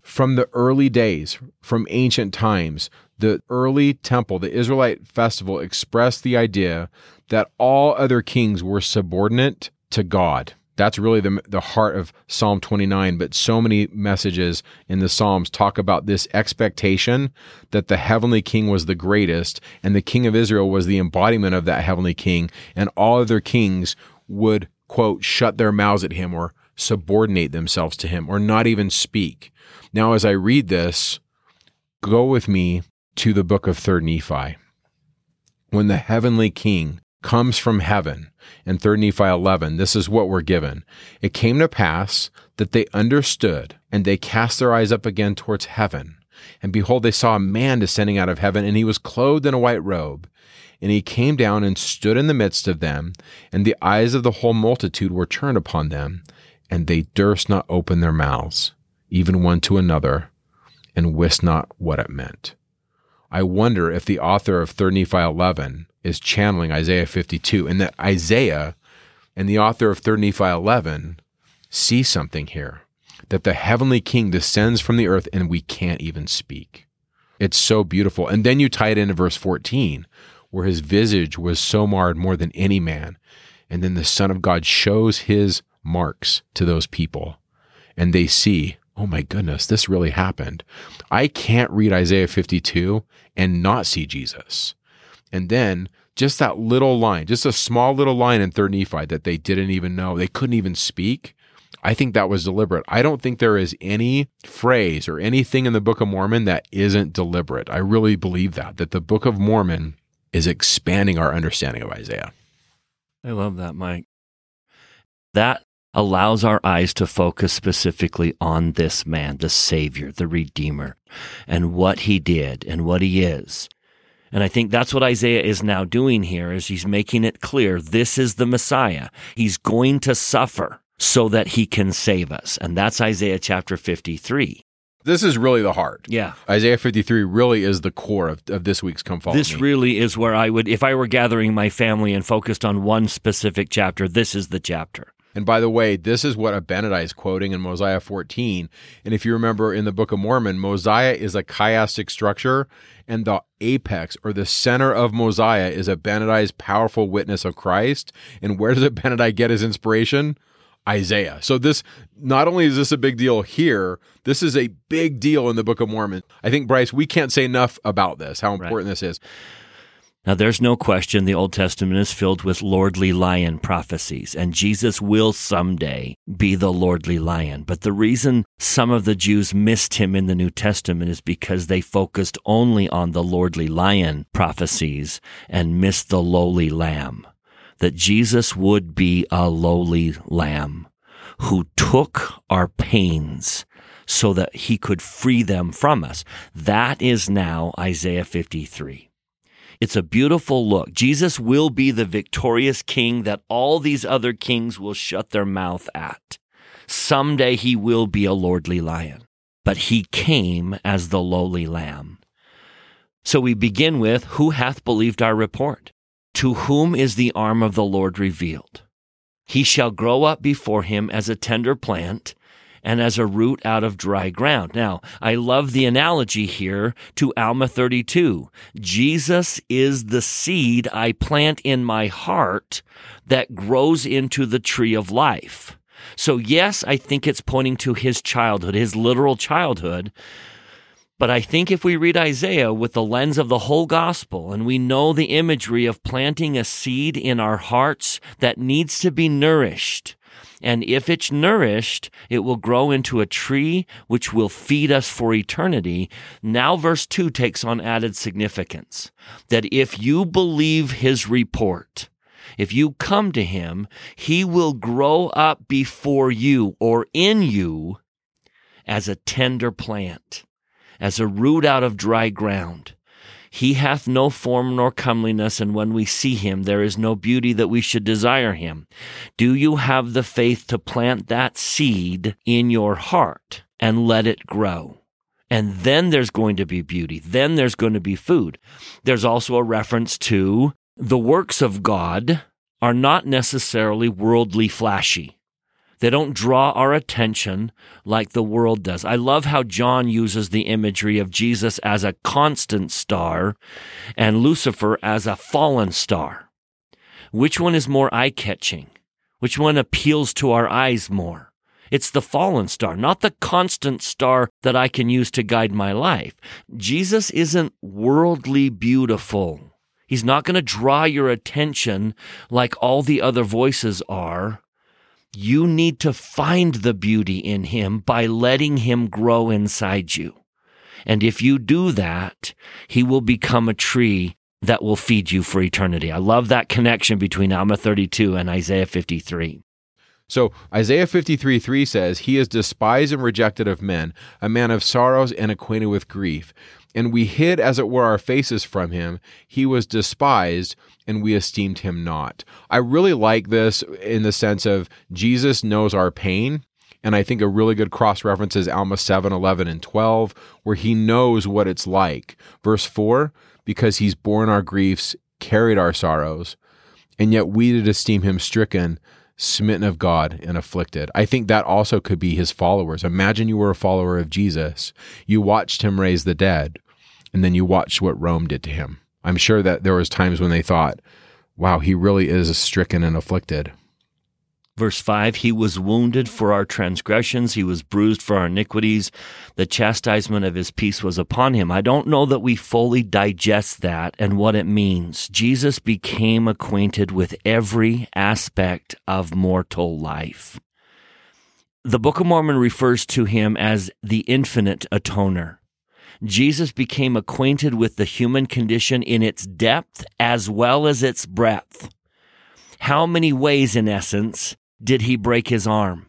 from the early days, from ancient times, the early temple, the Israelite festival, expressed the idea that all other kings were subordinate to God. That's really the, the heart of Psalm 29. But so many messages in the Psalms talk about this expectation that the heavenly king was the greatest and the king of Israel was the embodiment of that heavenly king, and all other kings would, quote, shut their mouths at him or subordinate themselves to him or not even speak. Now, as I read this, go with me to the book of 3rd Nephi. When the heavenly king comes from heaven in 3rd Nephi 11, this is what we're given. It came to pass that they understood and they cast their eyes up again towards heaven. And behold, they saw a man descending out of heaven, and he was clothed in a white robe. And he came down and stood in the midst of them, and the eyes of the whole multitude were turned upon them, and they durst not open their mouths, even one to another, and wist not what it meant. I wonder if the author of 3 Nephi 11 is channeling Isaiah 52, and that Isaiah and the author of 3 Nephi 11 see something here that the heavenly king descends from the earth and we can't even speak. It's so beautiful. And then you tie it into verse 14, where his visage was so marred more than any man. And then the Son of God shows his marks to those people and they see, oh my goodness, this really happened. I can't read Isaiah 52 and not see Jesus. And then just that little line, just a small little line in 3rd Nephi that they didn't even know, they couldn't even speak. I think that was deliberate. I don't think there is any phrase or anything in the Book of Mormon that isn't deliberate. I really believe that, that the Book of Mormon is expanding our understanding of Isaiah. I love that, Mike. That allows our eyes to focus specifically on this man, the Savior, the Redeemer, and what he did and what he is. And I think that's what Isaiah is now doing here is he's making it clear this is the Messiah. He's going to suffer so that he can save us. And that's Isaiah chapter 53. This is really the heart. Yeah. Isaiah 53 really is the core of, of this week's Come Follow This Me. really is where I would, if I were gathering my family and focused on one specific chapter, this is the chapter. And by the way, this is what Abinadi is quoting in Mosiah 14. And if you remember in the Book of Mormon, Mosiah is a chiastic structure, and the apex or the center of Mosiah is Abinadi's powerful witness of Christ. And where does Abinadi get his inspiration? Isaiah. So this not only is this a big deal here, this is a big deal in the Book of Mormon. I think Bryce, we can't say enough about this, how important right. this is. Now, there's no question the Old Testament is filled with lordly lion prophecies, and Jesus will someday be the lordly lion. But the reason some of the Jews missed him in the New Testament is because they focused only on the lordly lion prophecies and missed the lowly lamb that Jesus would be a lowly lamb who took our pains so that he could free them from us. That is now Isaiah 53. It's a beautiful look. Jesus will be the victorious king that all these other kings will shut their mouth at. Someday he will be a lordly lion, but he came as the lowly lamb. So we begin with, Who hath believed our report? To whom is the arm of the Lord revealed? He shall grow up before him as a tender plant and as a root out of dry ground. Now, I love the analogy here to Alma 32. Jesus is the seed I plant in my heart that grows into the tree of life. So, yes, I think it's pointing to his childhood, his literal childhood, but I think if we read Isaiah with the lens of the whole gospel and we know the imagery of planting a seed in our hearts that needs to be nourished, and if it's nourished, it will grow into a tree which will feed us for eternity. Now, verse 2 takes on added significance that if you believe his report, if you come to him, he will grow up before you or in you as a tender plant as a root out of dry ground. He hath no form nor comeliness, and when we see him, there is no beauty that we should desire him. Do you have the faith to plant that seed in your heart and let it grow? And then there's going to be beauty. Then there's going to be food. There's also a reference to the works of God are not necessarily worldly flashy. They don't draw our attention like the world does. I love how John uses the imagery of Jesus as a constant star and Lucifer as a fallen star. Which one is more eye catching? Which one appeals to our eyes more? It's the fallen star, not the constant star that I can use to guide my life. Jesus isn't worldly beautiful. He's not going to draw your attention like all the other voices are. You need to find the beauty in him by letting him grow inside you. And if you do that, he will become a tree that will feed you for eternity. I love that connection between Alma 32 and Isaiah 53. So Isaiah 53 3 says, He is despised and rejected of men, a man of sorrows and acquainted with grief. And we hid, as it were, our faces from him. He was despised, and we esteemed him not. I really like this in the sense of Jesus knows our pain. And I think a really good cross reference is Alma 7, 11, and 12, where he knows what it's like. Verse 4 because he's borne our griefs, carried our sorrows, and yet we did esteem him stricken, smitten of God, and afflicted. I think that also could be his followers. Imagine you were a follower of Jesus, you watched him raise the dead, and then you watched what Rome did to him. I'm sure that there was times when they thought, wow, he really is stricken and afflicted. Verse 5 He was wounded for our transgressions, he was bruised for our iniquities. The chastisement of his peace was upon him. I don't know that we fully digest that and what it means. Jesus became acquainted with every aspect of mortal life. The Book of Mormon refers to him as the infinite atoner. Jesus became acquainted with the human condition in its depth as well as its breadth. How many ways, in essence, did he break his arm?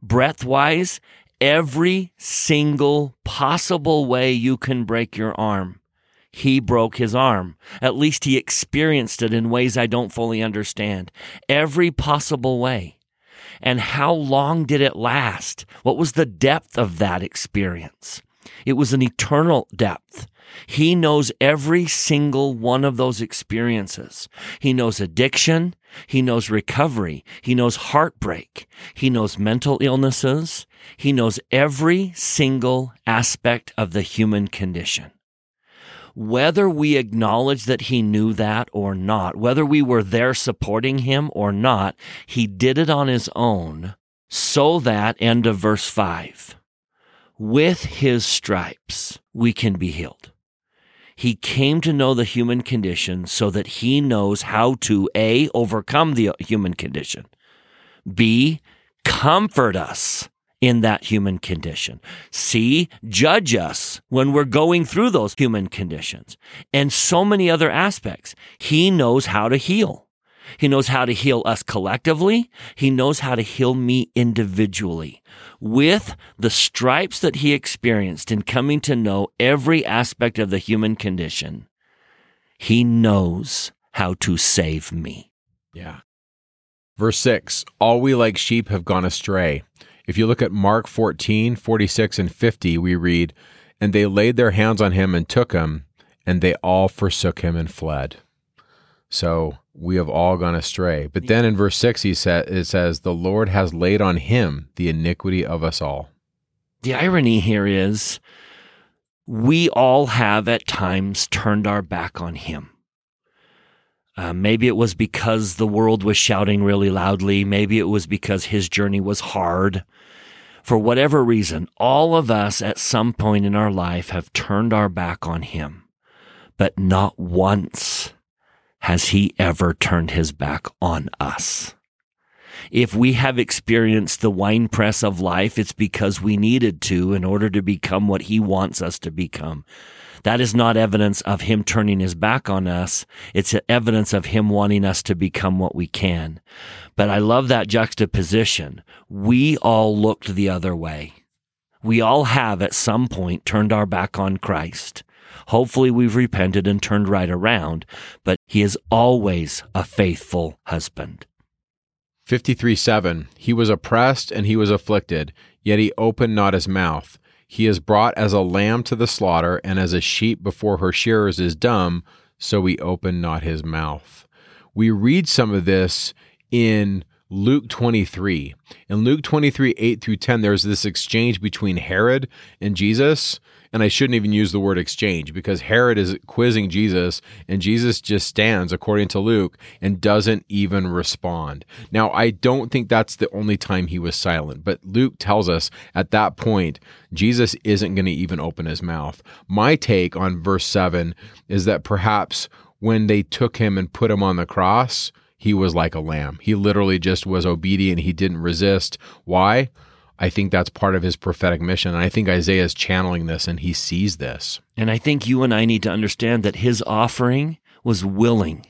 Breadth wise, every single possible way you can break your arm. He broke his arm. At least he experienced it in ways I don't fully understand. Every possible way. And how long did it last? What was the depth of that experience? It was an eternal depth. He knows every single one of those experiences. He knows addiction. He knows recovery. He knows heartbreak. He knows mental illnesses. He knows every single aspect of the human condition. Whether we acknowledge that he knew that or not, whether we were there supporting him or not, he did it on his own so that, end of verse 5, with his stripes we can be healed. He came to know the human condition so that he knows how to A, overcome the human condition, B, comfort us in that human condition, C, judge us when we're going through those human conditions, and so many other aspects. He knows how to heal. He knows how to heal us collectively. He knows how to heal me individually. With the stripes that he experienced in coming to know every aspect of the human condition, he knows how to save me. Yeah. Verse 6 All we like sheep have gone astray. If you look at Mark 14, 46, and 50, we read, And they laid their hands on him and took him, and they all forsook him and fled. So we have all gone astray. But then in verse 6, he sa- it says, The Lord has laid on him the iniquity of us all. The irony here is we all have at times turned our back on him. Uh, maybe it was because the world was shouting really loudly. Maybe it was because his journey was hard. For whatever reason, all of us at some point in our life have turned our back on him, but not once has he ever turned his back on us. If we have experienced the winepress of life, it's because we needed to in order to become what he wants us to become. That is not evidence of him turning his back on us. It's evidence of him wanting us to become what we can. But I love that juxtaposition. We all looked the other way. We all have at some point turned our back on Christ. Hopefully we've repented and turned right around, but he is always a faithful husband. 53 7 He was oppressed and he was afflicted, yet he opened not his mouth. He is brought as a lamb to the slaughter, and as a sheep before her shearers is dumb, so he opened not his mouth. We read some of this in Luke 23. In Luke 23, 8 through 10, there's this exchange between Herod and Jesus. And I shouldn't even use the word exchange because Herod is quizzing Jesus and Jesus just stands, according to Luke, and doesn't even respond. Now, I don't think that's the only time he was silent, but Luke tells us at that point, Jesus isn't going to even open his mouth. My take on verse 7 is that perhaps when they took him and put him on the cross, he was like a lamb. He literally just was obedient. He didn't resist. Why? I think that's part of his prophetic mission. And I think Isaiah is channeling this and he sees this. And I think you and I need to understand that his offering was willing.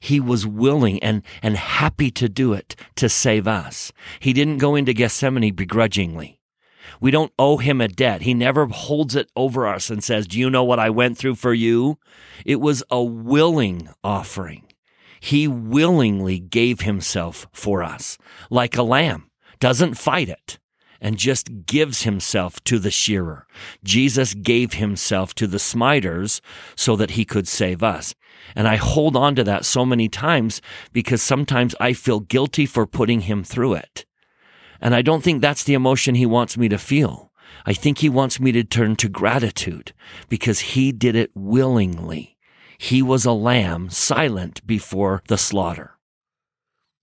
He was willing and, and happy to do it to save us. He didn't go into Gethsemane begrudgingly. We don't owe him a debt. He never holds it over us and says, Do you know what I went through for you? It was a willing offering. He willingly gave himself for us like a lamb, doesn't fight it and just gives himself to the shearer. Jesus gave himself to the smiters so that he could save us. And I hold on to that so many times because sometimes I feel guilty for putting him through it. And I don't think that's the emotion he wants me to feel. I think he wants me to turn to gratitude because he did it willingly. He was a lamb silent before the slaughter.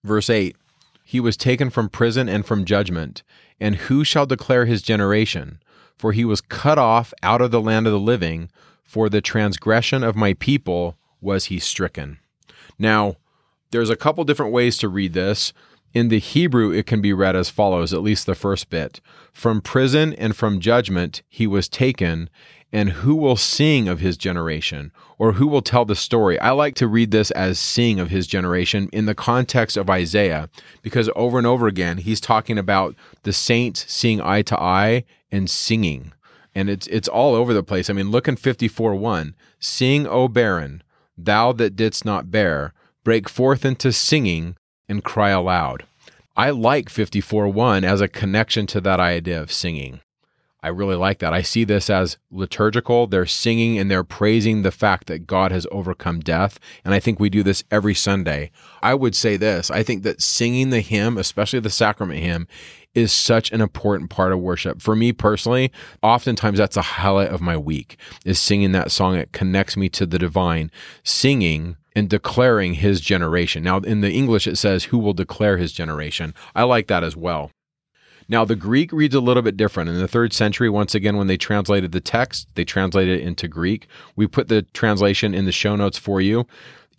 Verse 8 He was taken from prison and from judgment. And who shall declare his generation? For he was cut off out of the land of the living. For the transgression of my people was he stricken. Now, there's a couple different ways to read this. In the Hebrew, it can be read as follows, at least the first bit From prison and from judgment he was taken, and who will sing of his generation or who will tell the story? I like to read this as sing of his generation in the context of Isaiah because over and over again he's talking about the saints seeing eye to eye and singing. And it's it's all over the place. I mean, look in 54 1. Sing, O barren, thou that didst not bear, break forth into singing and cry aloud. I like 54 1 as a connection to that idea of singing. I really like that. I see this as liturgical. They're singing and they're praising the fact that God has overcome death. And I think we do this every Sunday. I would say this I think that singing the hymn, especially the sacrament hymn, is such an important part of worship. For me personally, oftentimes that's a highlight of my week is singing that song. It connects me to the divine. Singing and declaring his generation. Now, in the English, it says, Who will declare his generation? I like that as well. Now, the Greek reads a little bit different. In the third century, once again, when they translated the text, they translated it into Greek. We put the translation in the show notes for you.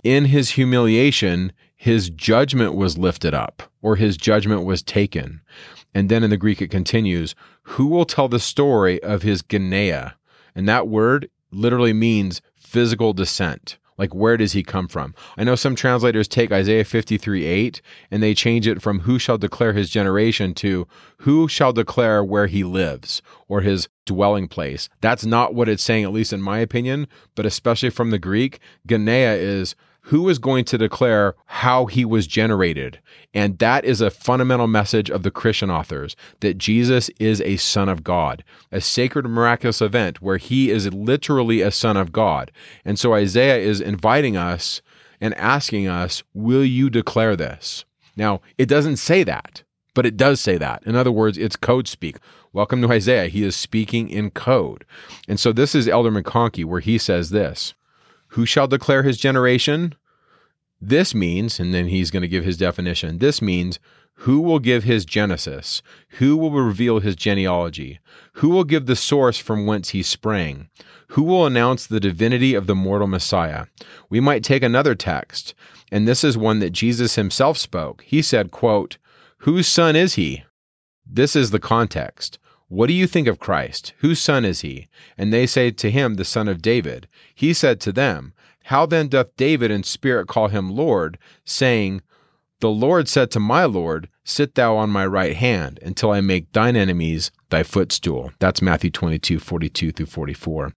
In his humiliation, his judgment was lifted up, or his judgment was taken. And then in the Greek, it continues, Who will tell the story of his Genea? And that word literally means physical descent. Like, where does he come from? I know some translators take Isaiah 53 8 and they change it from who shall declare his generation to who shall declare where he lives or his dwelling place. That's not what it's saying, at least in my opinion, but especially from the Greek. Genea is who is going to declare how he was generated? And that is a fundamental message of the Christian authors that Jesus is a son of God, a sacred miraculous event where he is literally a son of God. And so Isaiah is inviting us and asking us, Will you declare this? Now, it doesn't say that, but it does say that. In other words, it's code speak. Welcome to Isaiah. He is speaking in code. And so this is Elder McConkie where he says this who shall declare his generation? This means, and then he's going to give his definition. This means who will give his genesis? Who will reveal his genealogy? Who will give the source from whence he sprang? Who will announce the divinity of the mortal Messiah? We might take another text, and this is one that Jesus himself spoke. He said, quote, Whose son is he? This is the context. What do you think of Christ? Whose son is he? And they say to him, The son of David. He said to them, How then doth David in spirit call him Lord, saying, The Lord said to my Lord, Sit thou on my right hand, until I make thine enemies thy footstool. That's Matthew 22, 42 through 44.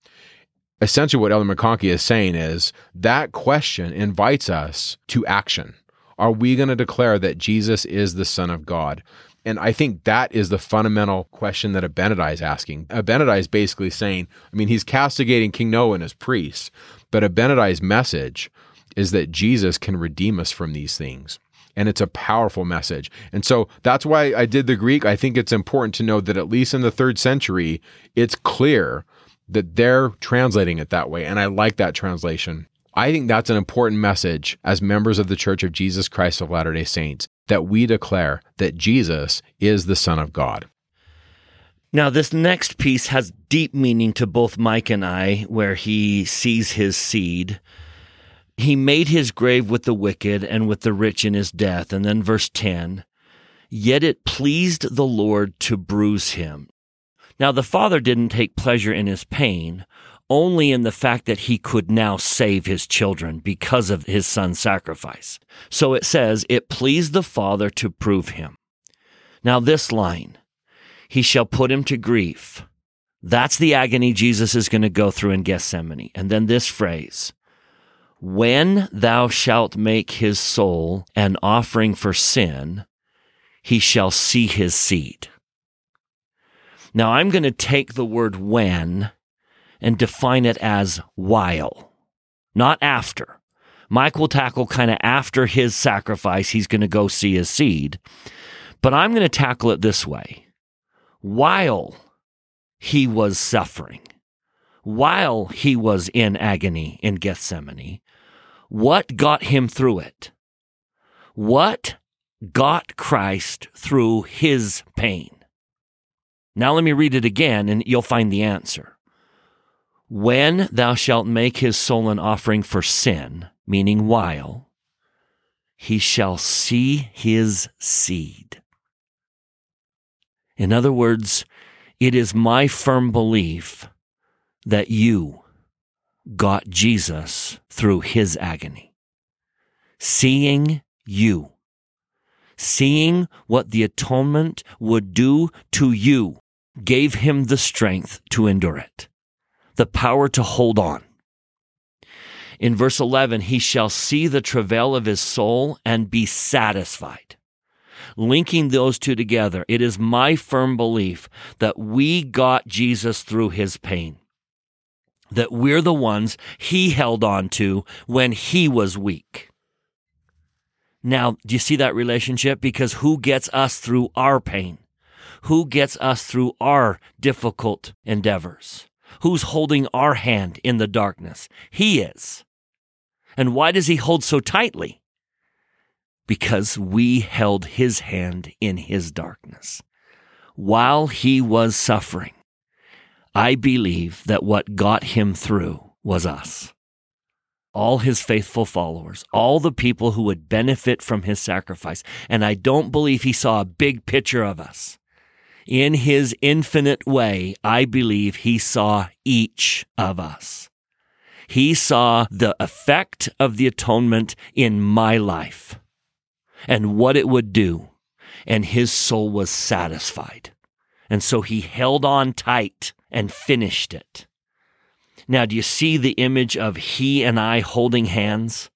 Essentially, what Elder McConkie is saying is that question invites us to action. Are we going to declare that Jesus is the Son of God? And I think that is the fundamental question that Abinadi is asking. Abinadi is basically saying, I mean, he's castigating King Noah and his priests, but Abinadi's message is that Jesus can redeem us from these things. And it's a powerful message. And so that's why I did the Greek. I think it's important to know that at least in the third century, it's clear that they're translating it that way. And I like that translation. I think that's an important message as members of the Church of Jesus Christ of Latter day Saints that we declare that Jesus is the Son of God. Now, this next piece has deep meaning to both Mike and I, where he sees his seed. He made his grave with the wicked and with the rich in his death. And then verse 10 Yet it pleased the Lord to bruise him. Now, the Father didn't take pleasure in his pain, only in the fact that he could now save his children because of his son's sacrifice. So it says, It pleased the Father to prove him. Now, this line, He shall put him to grief. That's the agony Jesus is going to go through in Gethsemane. And then this phrase, When thou shalt make his soul an offering for sin, he shall see his seed. Now, I'm going to take the word when and define it as while, not after. Mike will tackle kind of after his sacrifice, he's going to go see his seed. But I'm going to tackle it this way while he was suffering, while he was in agony in Gethsemane, what got him through it? What got Christ through his pain? Now let me read it again and you'll find the answer. When thou shalt make his soul an offering for sin, meaning while, he shall see his seed. In other words, it is my firm belief that you got Jesus through his agony. Seeing you, seeing what the atonement would do to you, gave him the strength to endure it the power to hold on. In verse 11, he shall see the travail of his soul and be satisfied. linking those two together, it is my firm belief that we got Jesus through his pain. That we're the ones he held on to when he was weak. Now, do you see that relationship? Because who gets us through our pain? Who gets us through our difficult endeavors? Who's holding our hand in the darkness? He is. And why does he hold so tightly? Because we held his hand in his darkness. While he was suffering, I believe that what got him through was us. All his faithful followers, all the people who would benefit from his sacrifice. And I don't believe he saw a big picture of us. In his infinite way, I believe he saw each of us. He saw the effect of the atonement in my life and what it would do. And his soul was satisfied. And so he held on tight and finished it. Now, do you see the image of he and I holding hands?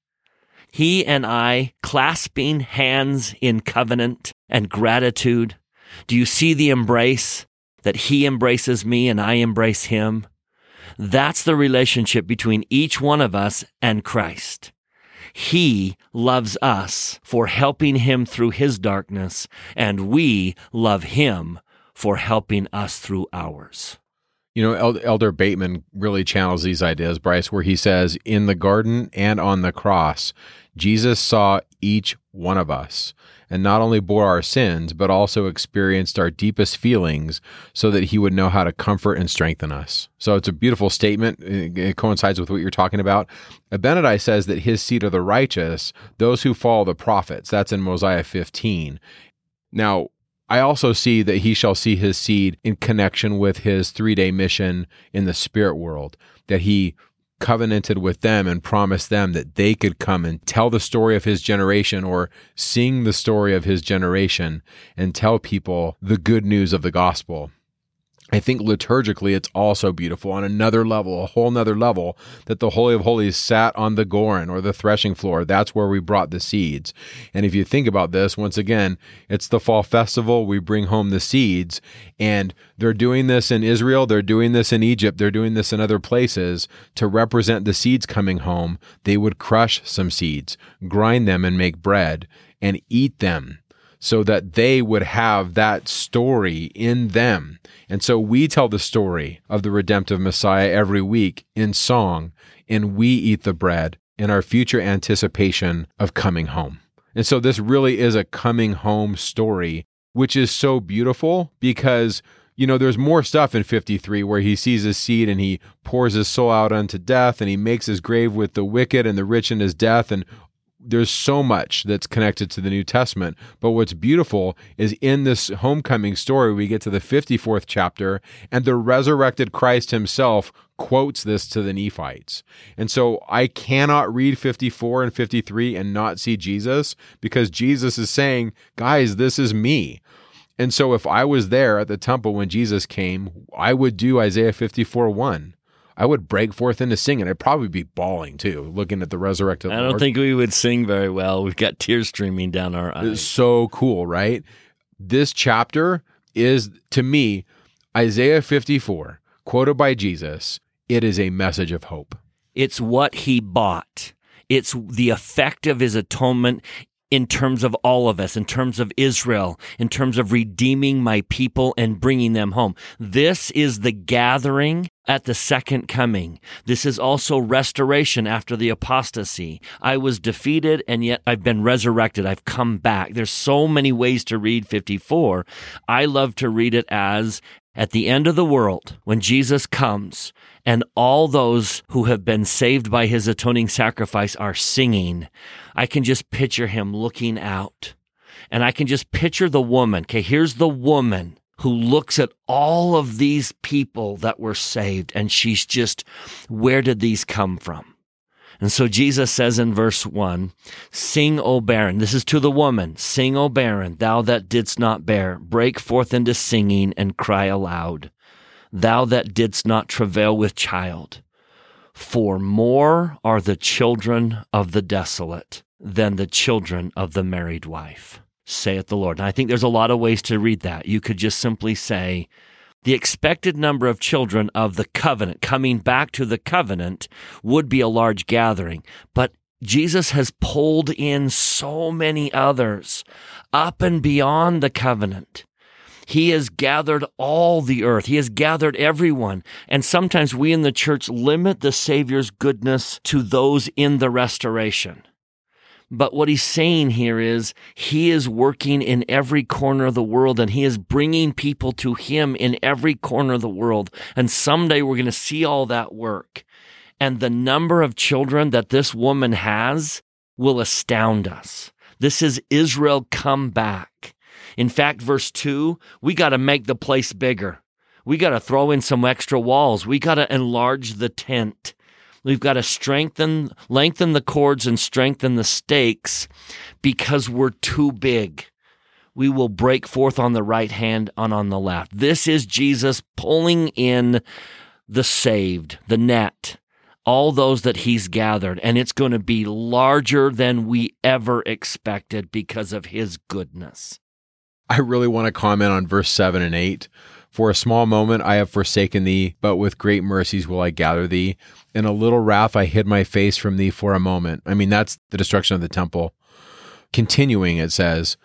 He and I clasping hands in covenant and gratitude. Do you see the embrace that he embraces me and I embrace him? That's the relationship between each one of us and Christ. He loves us for helping him through his darkness, and we love him for helping us through ours. You know, Elder Bateman really channels these ideas, Bryce, where he says, in the garden and on the cross, Jesus saw each one of us and not only bore our sins, but also experienced our deepest feelings so that he would know how to comfort and strengthen us. So it's a beautiful statement. It coincides with what you're talking about. Abinadi says that his seed are the righteous, those who follow the prophets. That's in Mosiah 15. Now, I also see that he shall see his seed in connection with his three day mission in the spirit world, that he covenanted with them and promised them that they could come and tell the story of his generation or sing the story of his generation and tell people the good news of the gospel. I think liturgically it's also beautiful on another level, a whole nother level, that the Holy of Holies sat on the Goren or the threshing floor. That's where we brought the seeds. And if you think about this, once again, it's the fall festival. We bring home the seeds. And they're doing this in Israel, they're doing this in Egypt, they're doing this in other places to represent the seeds coming home. They would crush some seeds, grind them, and make bread and eat them so that they would have that story in them. And so we tell the story of the redemptive Messiah every week in song, and we eat the bread in our future anticipation of coming home. And so this really is a coming home story, which is so beautiful because you know, there's more stuff in 53 where he sees his seed and he pours his soul out unto death and he makes his grave with the wicked and the rich in his death and there's so much that's connected to the New Testament. But what's beautiful is in this homecoming story, we get to the 54th chapter, and the resurrected Christ himself quotes this to the Nephites. And so I cannot read 54 and 53 and not see Jesus because Jesus is saying, guys, this is me. And so if I was there at the temple when Jesus came, I would do Isaiah 54 1. I would break forth into singing. I'd probably be bawling too, looking at the resurrected. I don't Lord. think we would sing very well. We've got tears streaming down our eyes. It's so cool, right? This chapter is to me Isaiah 54, quoted by Jesus. It is a message of hope. It's what he bought. It's the effect of his atonement in terms of all of us, in terms of Israel, in terms of redeeming my people and bringing them home. This is the gathering at the second coming. This is also restoration after the apostasy. I was defeated and yet I've been resurrected. I've come back. There's so many ways to read 54. I love to read it as at the end of the world, when Jesus comes and all those who have been saved by his atoning sacrifice are singing, I can just picture him looking out. And I can just picture the woman. Okay, here's the woman who looks at all of these people that were saved and she's just, where did these come from? And so Jesus says in verse 1 Sing, O barren. This is to the woman. Sing, O barren, thou that didst not bear. Break forth into singing and cry aloud. Thou that didst not travail with child. For more are the children of the desolate than the children of the married wife. saith the Lord. And I think there's a lot of ways to read that. You could just simply say, the expected number of children of the covenant coming back to the covenant would be a large gathering. But Jesus has pulled in so many others up and beyond the covenant. He has gathered all the earth. He has gathered everyone. And sometimes we in the church limit the Savior's goodness to those in the restoration. But what he's saying here is he is working in every corner of the world and he is bringing people to him in every corner of the world. And someday we're going to see all that work. And the number of children that this woman has will astound us. This is Israel come back. In fact, verse 2, we got to make the place bigger. We got to throw in some extra walls. We got to enlarge the tent. We've got to strengthen, lengthen the cords and strengthen the stakes because we're too big. We will break forth on the right hand and on the left. This is Jesus pulling in the saved, the net, all those that he's gathered, and it's going to be larger than we ever expected because of his goodness. I really want to comment on verse 7 and 8. For a small moment I have forsaken thee, but with great mercies will I gather thee. In a little wrath I hid my face from thee for a moment. I mean, that's the destruction of the temple. Continuing, it says,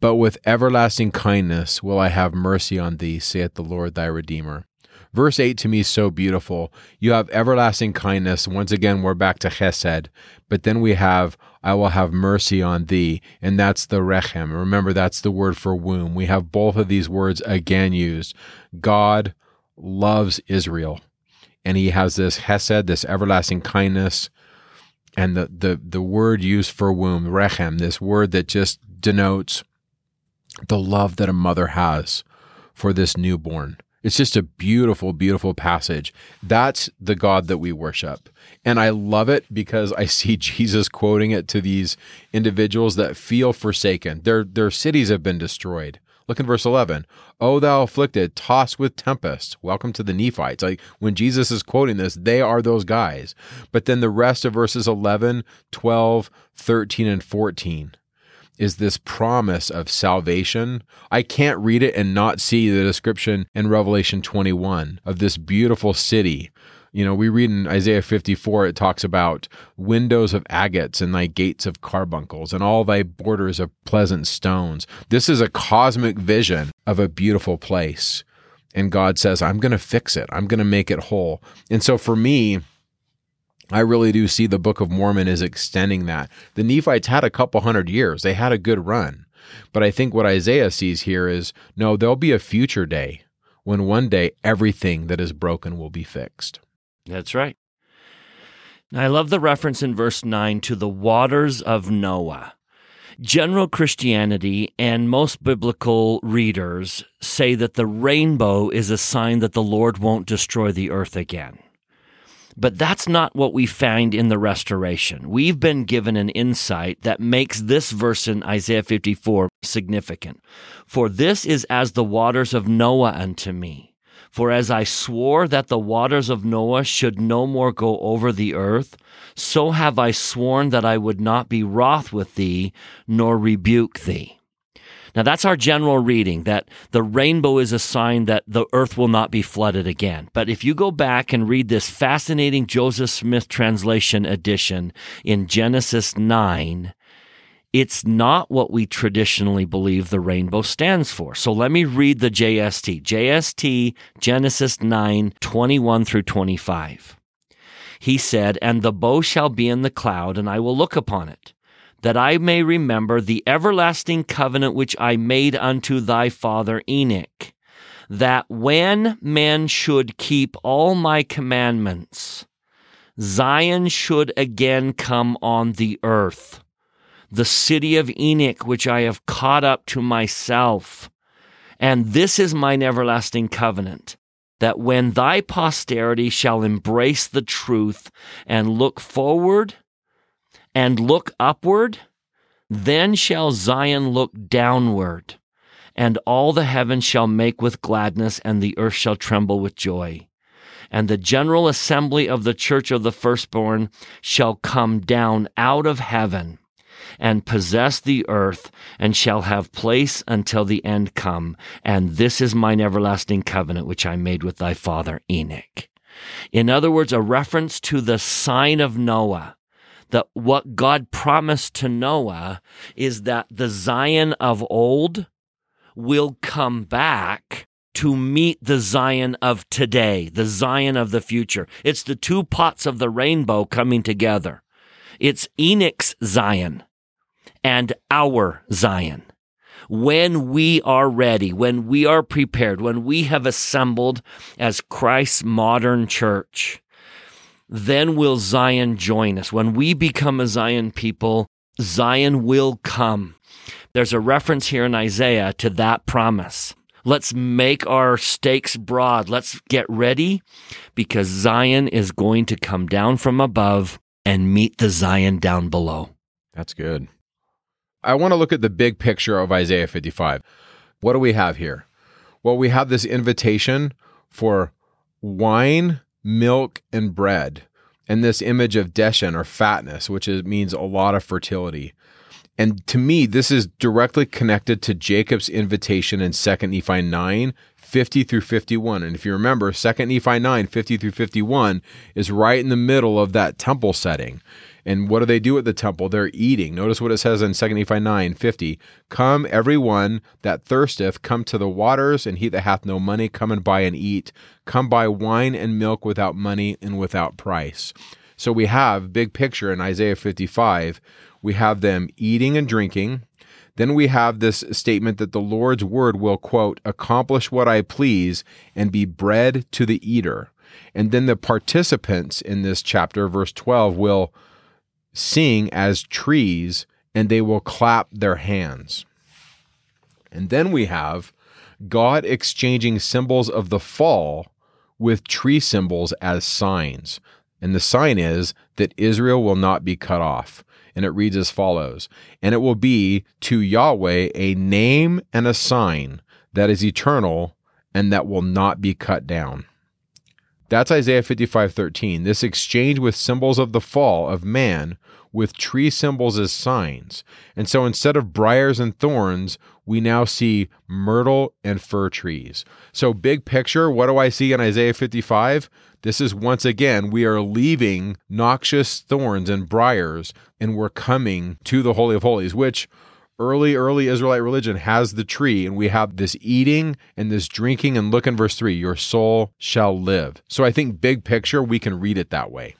But with everlasting kindness will I have mercy on thee, saith the Lord thy Redeemer. Verse 8 to me is so beautiful. You have everlasting kindness. Once again, we're back to chesed. But then we have, I will have mercy on thee. And that's the rechem. Remember, that's the word for womb. We have both of these words again used. God loves Israel and he has this hesed, this everlasting kindness, and the the the word used for womb, rechem, this word that just denotes the love that a mother has for this newborn. It's just a beautiful, beautiful passage. That's the God that we worship. And I love it because I see Jesus quoting it to these individuals that feel forsaken. Their, their cities have been destroyed. Look in verse 11. O thou afflicted, tossed with tempest. Welcome to the Nephites. Like when Jesus is quoting this, they are those guys. But then the rest of verses 11, 12, 13, and 14 is this promise of salvation. I can't read it and not see the description in Revelation 21 of this beautiful city you know, we read in Isaiah 54, it talks about windows of agates and thy gates of carbuncles and all thy borders of pleasant stones. This is a cosmic vision of a beautiful place. And God says, I'm going to fix it, I'm going to make it whole. And so for me, I really do see the Book of Mormon as extending that. The Nephites had a couple hundred years, they had a good run. But I think what Isaiah sees here is no, there'll be a future day when one day everything that is broken will be fixed. That's right. I love the reference in verse 9 to the waters of Noah. General Christianity and most biblical readers say that the rainbow is a sign that the Lord won't destroy the earth again. But that's not what we find in the restoration. We've been given an insight that makes this verse in Isaiah 54 significant. For this is as the waters of Noah unto me. For as I swore that the waters of Noah should no more go over the earth, so have I sworn that I would not be wroth with thee, nor rebuke thee. Now that's our general reading that the rainbow is a sign that the earth will not be flooded again. But if you go back and read this fascinating Joseph Smith translation edition in Genesis 9, it's not what we traditionally believe the rainbow stands for. So let me read the JST. JST Genesis 9 21 through 25. He said, And the bow shall be in the cloud, and I will look upon it, that I may remember the everlasting covenant which I made unto thy father Enoch, that when men should keep all my commandments, Zion should again come on the earth the city of Enoch, which I have caught up to myself. And this is mine everlasting covenant, that when thy posterity shall embrace the truth and look forward and look upward, then shall Zion look downward, and all the heavens shall make with gladness, and the earth shall tremble with joy. And the general assembly of the church of the firstborn shall come down out of heaven and possess the earth and shall have place until the end come. And this is mine everlasting covenant which I made with thy father Enoch. In other words, a reference to the sign of Noah that what God promised to Noah is that the Zion of old will come back to meet the Zion of today, the Zion of the future. It's the two pots of the rainbow coming together. It's Enoch's Zion and our Zion. When we are ready, when we are prepared, when we have assembled as Christ's modern church, then will Zion join us. When we become a Zion people, Zion will come. There's a reference here in Isaiah to that promise. Let's make our stakes broad. Let's get ready because Zion is going to come down from above and meet the Zion down below. That's good. I want to look at the big picture of Isaiah 55. What do we have here? Well, we have this invitation for wine, milk, and bread, and this image of deshen or fatness, which is, means a lot of fertility. And to me, this is directly connected to Jacob's invitation in 2 Nephi 9, 50 through 51. And if you remember, 2 Nephi 9, 50 through 51 is right in the middle of that temple setting. And what do they do at the temple? They're eating. Notice what it says in 2 Nephi 9, 50. Come, every one that thirsteth, come to the waters, and he that hath no money, come and buy and eat. Come buy wine and milk without money and without price. So we have big picture in Isaiah 55 we have them eating and drinking. Then we have this statement that the Lord's word will, quote, accomplish what I please and be bread to the eater. And then the participants in this chapter, verse 12, will sing as trees and they will clap their hands. And then we have God exchanging symbols of the fall with tree symbols as signs. And the sign is that Israel will not be cut off and it reads as follows And it will be to Yahweh a name and a sign that is eternal and that will not be cut down. That's Isaiah 55:13. This exchange with symbols of the fall of man with tree symbols as signs. And so instead of briars and thorns, we now see myrtle and fir trees. So big picture, what do I see in Isaiah 55? This is once again, we are leaving noxious thorns and briars and we're coming to the Holy of Holies, which early, early Israelite religion has the tree, and we have this eating and this drinking. And look in verse three your soul shall live. So I think big picture, we can read it that way.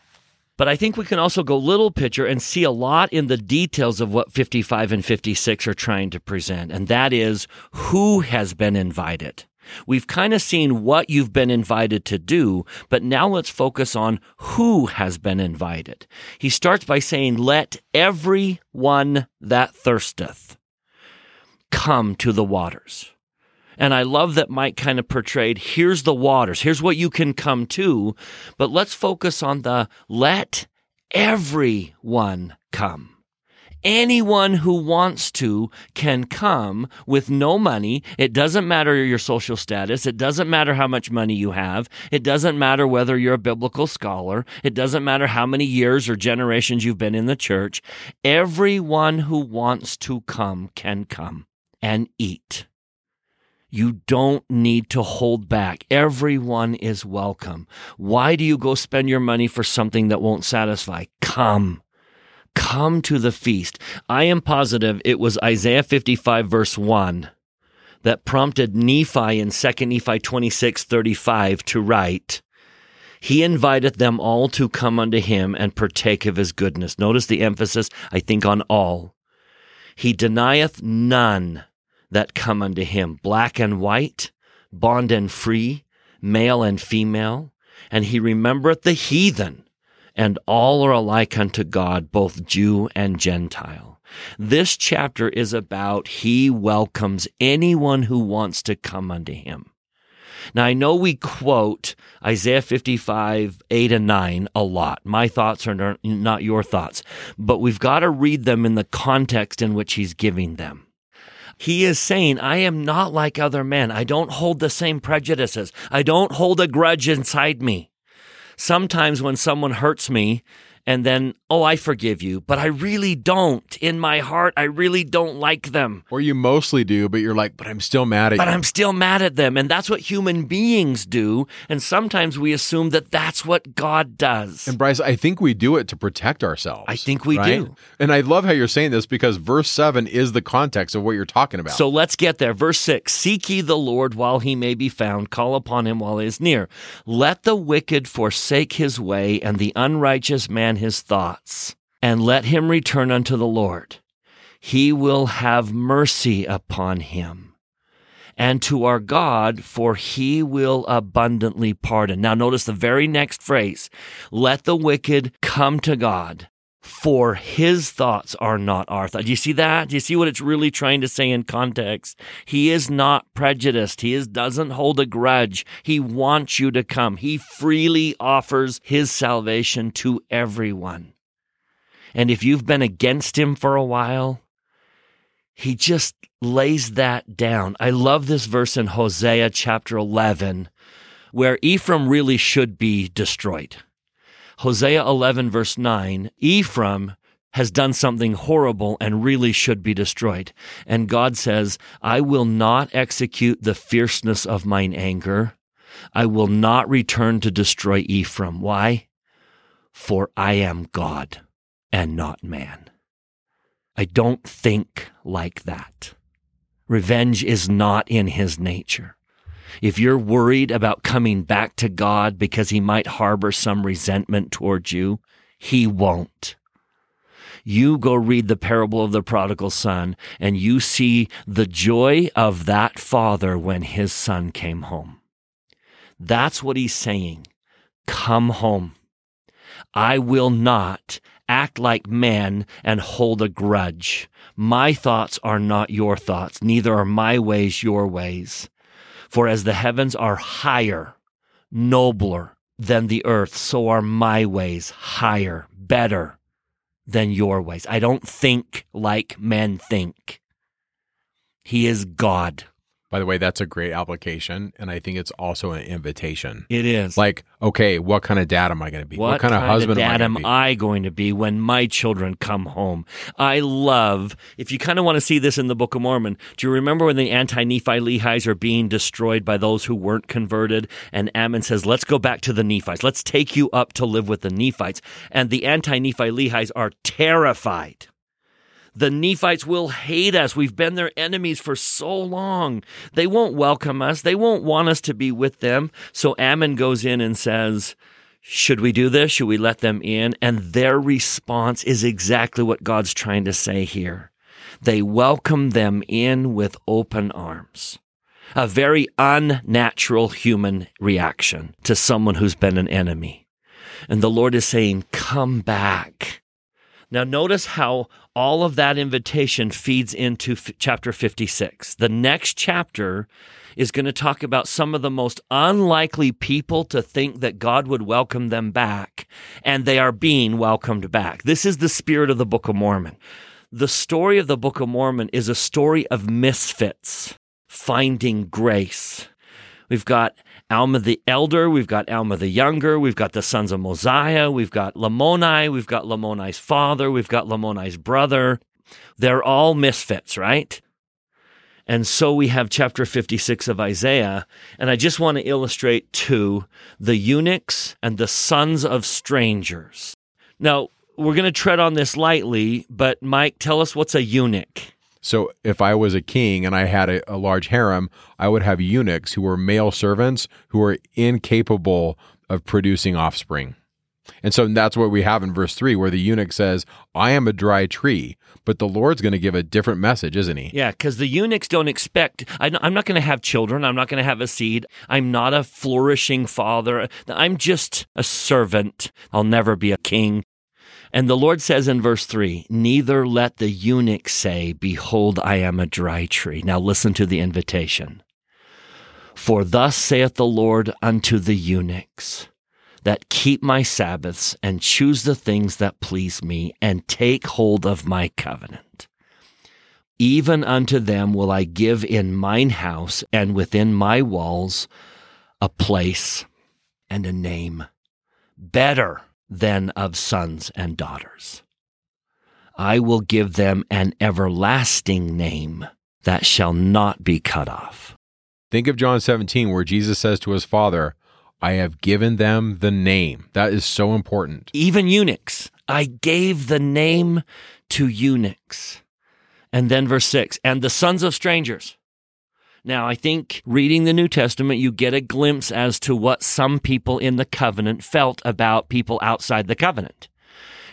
But I think we can also go little picture and see a lot in the details of what 55 and 56 are trying to present. And that is who has been invited. We've kind of seen what you've been invited to do, but now let's focus on who has been invited. He starts by saying, Let every one that thirsteth come to the waters. And I love that Mike kind of portrayed here's the waters, here's what you can come to, but let's focus on the let everyone come. Anyone who wants to can come with no money. It doesn't matter your social status. It doesn't matter how much money you have. It doesn't matter whether you're a biblical scholar. It doesn't matter how many years or generations you've been in the church. Everyone who wants to come can come and eat. You don't need to hold back. Everyone is welcome. Why do you go spend your money for something that won't satisfy? Come. Come to the feast. I am positive it was Isaiah 55, verse 1, that prompted Nephi in 2 Nephi 26, 35 to write, He inviteth them all to come unto him and partake of his goodness. Notice the emphasis, I think, on all. He denieth none that come unto him, black and white, bond and free, male and female, and he remembereth the heathen and all are alike unto God, both Jew and Gentile. This chapter is about He welcomes anyone who wants to come unto Him. Now, I know we quote Isaiah 55, 8 and 9 a lot. My thoughts are not your thoughts, but we've got to read them in the context in which he's giving them. He is saying, I am not like other men. I don't hold the same prejudices. I don't hold a grudge inside me sometimes when someone hurts me and then, oh, I forgive you, but I really don't. In my heart, I really don't like them. Or you mostly do, but you're like, but I'm still mad at But you. I'm still mad at them. And that's what human beings do. And sometimes we assume that that's what God does. And Bryce, I think we do it to protect ourselves. I think we right? do. And I love how you're saying this because verse 7 is the context of what you're talking about. So let's get there. Verse 6 Seek ye the Lord while he may be found, call upon him while he is near. Let the wicked forsake his way, and the unrighteous man his thoughts, and let him return unto the Lord. He will have mercy upon him. And to our God, for he will abundantly pardon. Now, notice the very next phrase let the wicked come to God, for his thoughts are not our thoughts. Do you see that? Do you see what it's really trying to say in context? He is not prejudiced. He is, doesn't hold a grudge. He wants you to come. He freely offers his salvation to everyone. And if you've been against him for a while, he just lays that down. I love this verse in Hosea chapter 11 where Ephraim really should be destroyed. Hosea 11, verse 9 Ephraim has done something horrible and really should be destroyed. And God says, I will not execute the fierceness of mine anger. I will not return to destroy Ephraim. Why? For I am God and not man. I don't think like that. Revenge is not in his nature. If you're worried about coming back to God because he might harbor some resentment towards you, he won't. You go read the parable of the prodigal son and you see the joy of that father when his son came home. That's what he's saying. Come home. I will not act like man and hold a grudge. My thoughts are not your thoughts, neither are my ways your ways. For as the heavens are higher, nobler than the earth, so are my ways higher, better than your ways. I don't think like men think. He is God. By the way, that's a great application. And I think it's also an invitation. It is. Like, okay, what kind of dad am I going to be? What, kind, of husband dad am I am going to be? I going to be when my children come home? I love, if you kind of want to see this in the Book of Mormon, do you remember when the anti Nephi Lehi's are being destroyed by those who weren't converted? And Ammon says, Let's go back to the Nephites. Let's take you up to live with the Nephites. And the anti Nephi Lehi's are terrified. The Nephites will hate us. We've been their enemies for so long. They won't welcome us. They won't want us to be with them. So Ammon goes in and says, should we do this? Should we let them in? And their response is exactly what God's trying to say here. They welcome them in with open arms. A very unnatural human reaction to someone who's been an enemy. And the Lord is saying, come back. Now, notice how all of that invitation feeds into f- chapter 56. The next chapter is going to talk about some of the most unlikely people to think that God would welcome them back, and they are being welcomed back. This is the spirit of the Book of Mormon. The story of the Book of Mormon is a story of misfits finding grace. We've got Alma the elder, we've got Alma the younger, we've got the sons of Mosiah, we've got Lamoni, we've got Lamoni's father, we've got Lamoni's brother. They're all misfits, right? And so we have chapter 56 of Isaiah. And I just want to illustrate two the eunuchs and the sons of strangers. Now, we're going to tread on this lightly, but Mike, tell us what's a eunuch. So if I was a king and I had a, a large harem, I would have eunuchs who were male servants who were incapable of producing offspring. And so that's what we have in verse 3, where the eunuch says, I am a dry tree. But the Lord's going to give a different message, isn't he? Yeah, because the eunuchs don't expect, I, am not going to have children. I'm not going to have a seed. I'm not a flourishing father. I'm just a servant. I'll never be a king. And the Lord says in verse 3 Neither let the eunuch say, Behold, I am a dry tree. Now listen to the invitation. For thus saith the Lord unto the eunuchs that keep my Sabbaths and choose the things that please me and take hold of my covenant. Even unto them will I give in mine house and within my walls a place and a name better than of sons and daughters. I will give them an everlasting name that shall not be cut off. Think of John 17, where Jesus says to his Father, I have given them the name. That is so important. Even eunuchs, I gave the name to eunuchs. And then verse 6 and the sons of strangers. Now, I think reading the New Testament, you get a glimpse as to what some people in the covenant felt about people outside the covenant.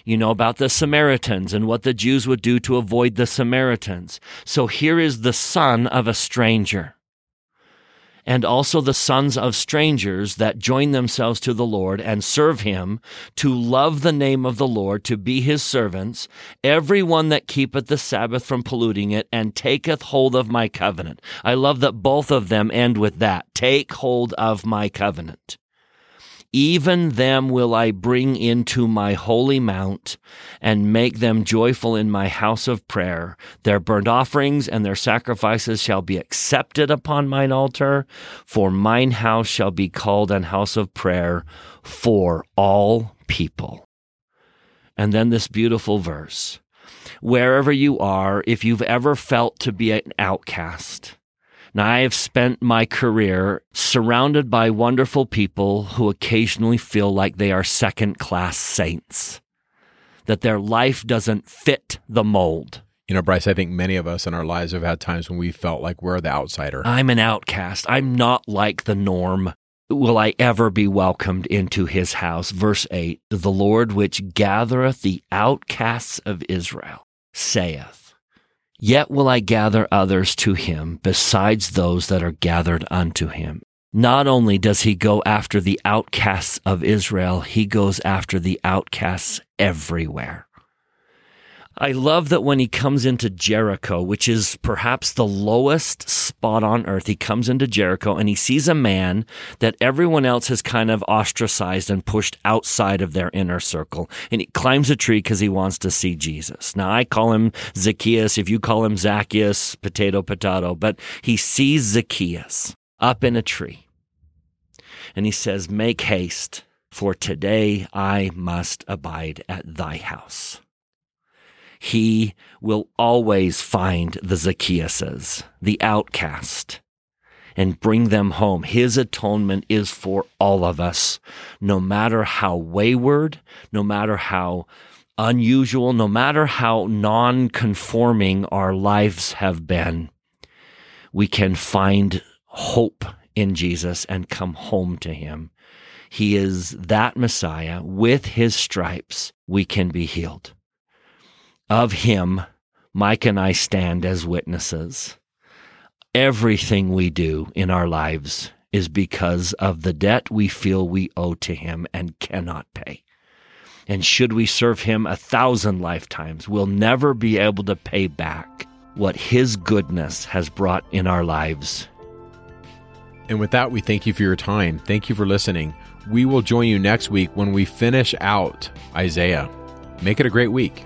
You know about the Samaritans and what the Jews would do to avoid the Samaritans. So here is the son of a stranger and also the sons of strangers that join themselves to the Lord and serve him, to love the name of the Lord, to be his servants, every one that keepeth the Sabbath from polluting it, and taketh hold of my covenant. I love that both of them end with that. Take hold of my covenant even them will I bring into my holy mount and make them joyful in my house of prayer. Their burnt offerings and their sacrifices shall be accepted upon mine altar, for mine house shall be called an house of prayer for all people. And then this beautiful verse. Wherever you are, if you've ever felt to be an outcast, now, I have spent my career surrounded by wonderful people who occasionally feel like they are second class saints, that their life doesn't fit the mold. You know, Bryce, I think many of us in our lives have had times when we felt like we're the outsider. I'm an outcast. I'm not like the norm. Will I ever be welcomed into his house? Verse 8 The Lord which gathereth the outcasts of Israel saith, Yet will I gather others to him besides those that are gathered unto him. Not only does he go after the outcasts of Israel, he goes after the outcasts everywhere. I love that when he comes into Jericho, which is perhaps the lowest spot on earth, he comes into Jericho and he sees a man that everyone else has kind of ostracized and pushed outside of their inner circle. And he climbs a tree because he wants to see Jesus. Now, I call him Zacchaeus. If you call him Zacchaeus, potato, potato, but he sees Zacchaeus up in a tree. And he says, Make haste, for today I must abide at thy house he will always find the Zacchaeuses, the outcast, and bring them home. His atonement is for all of us, no matter how wayward, no matter how unusual, no matter how non conforming our lives have been. We can find hope in Jesus and come home to him. He is that Messiah. With his stripes, we can be healed. Of him, Mike and I stand as witnesses. Everything we do in our lives is because of the debt we feel we owe to him and cannot pay. And should we serve him a thousand lifetimes, we'll never be able to pay back what his goodness has brought in our lives. And with that, we thank you for your time. Thank you for listening. We will join you next week when we finish out Isaiah. Make it a great week.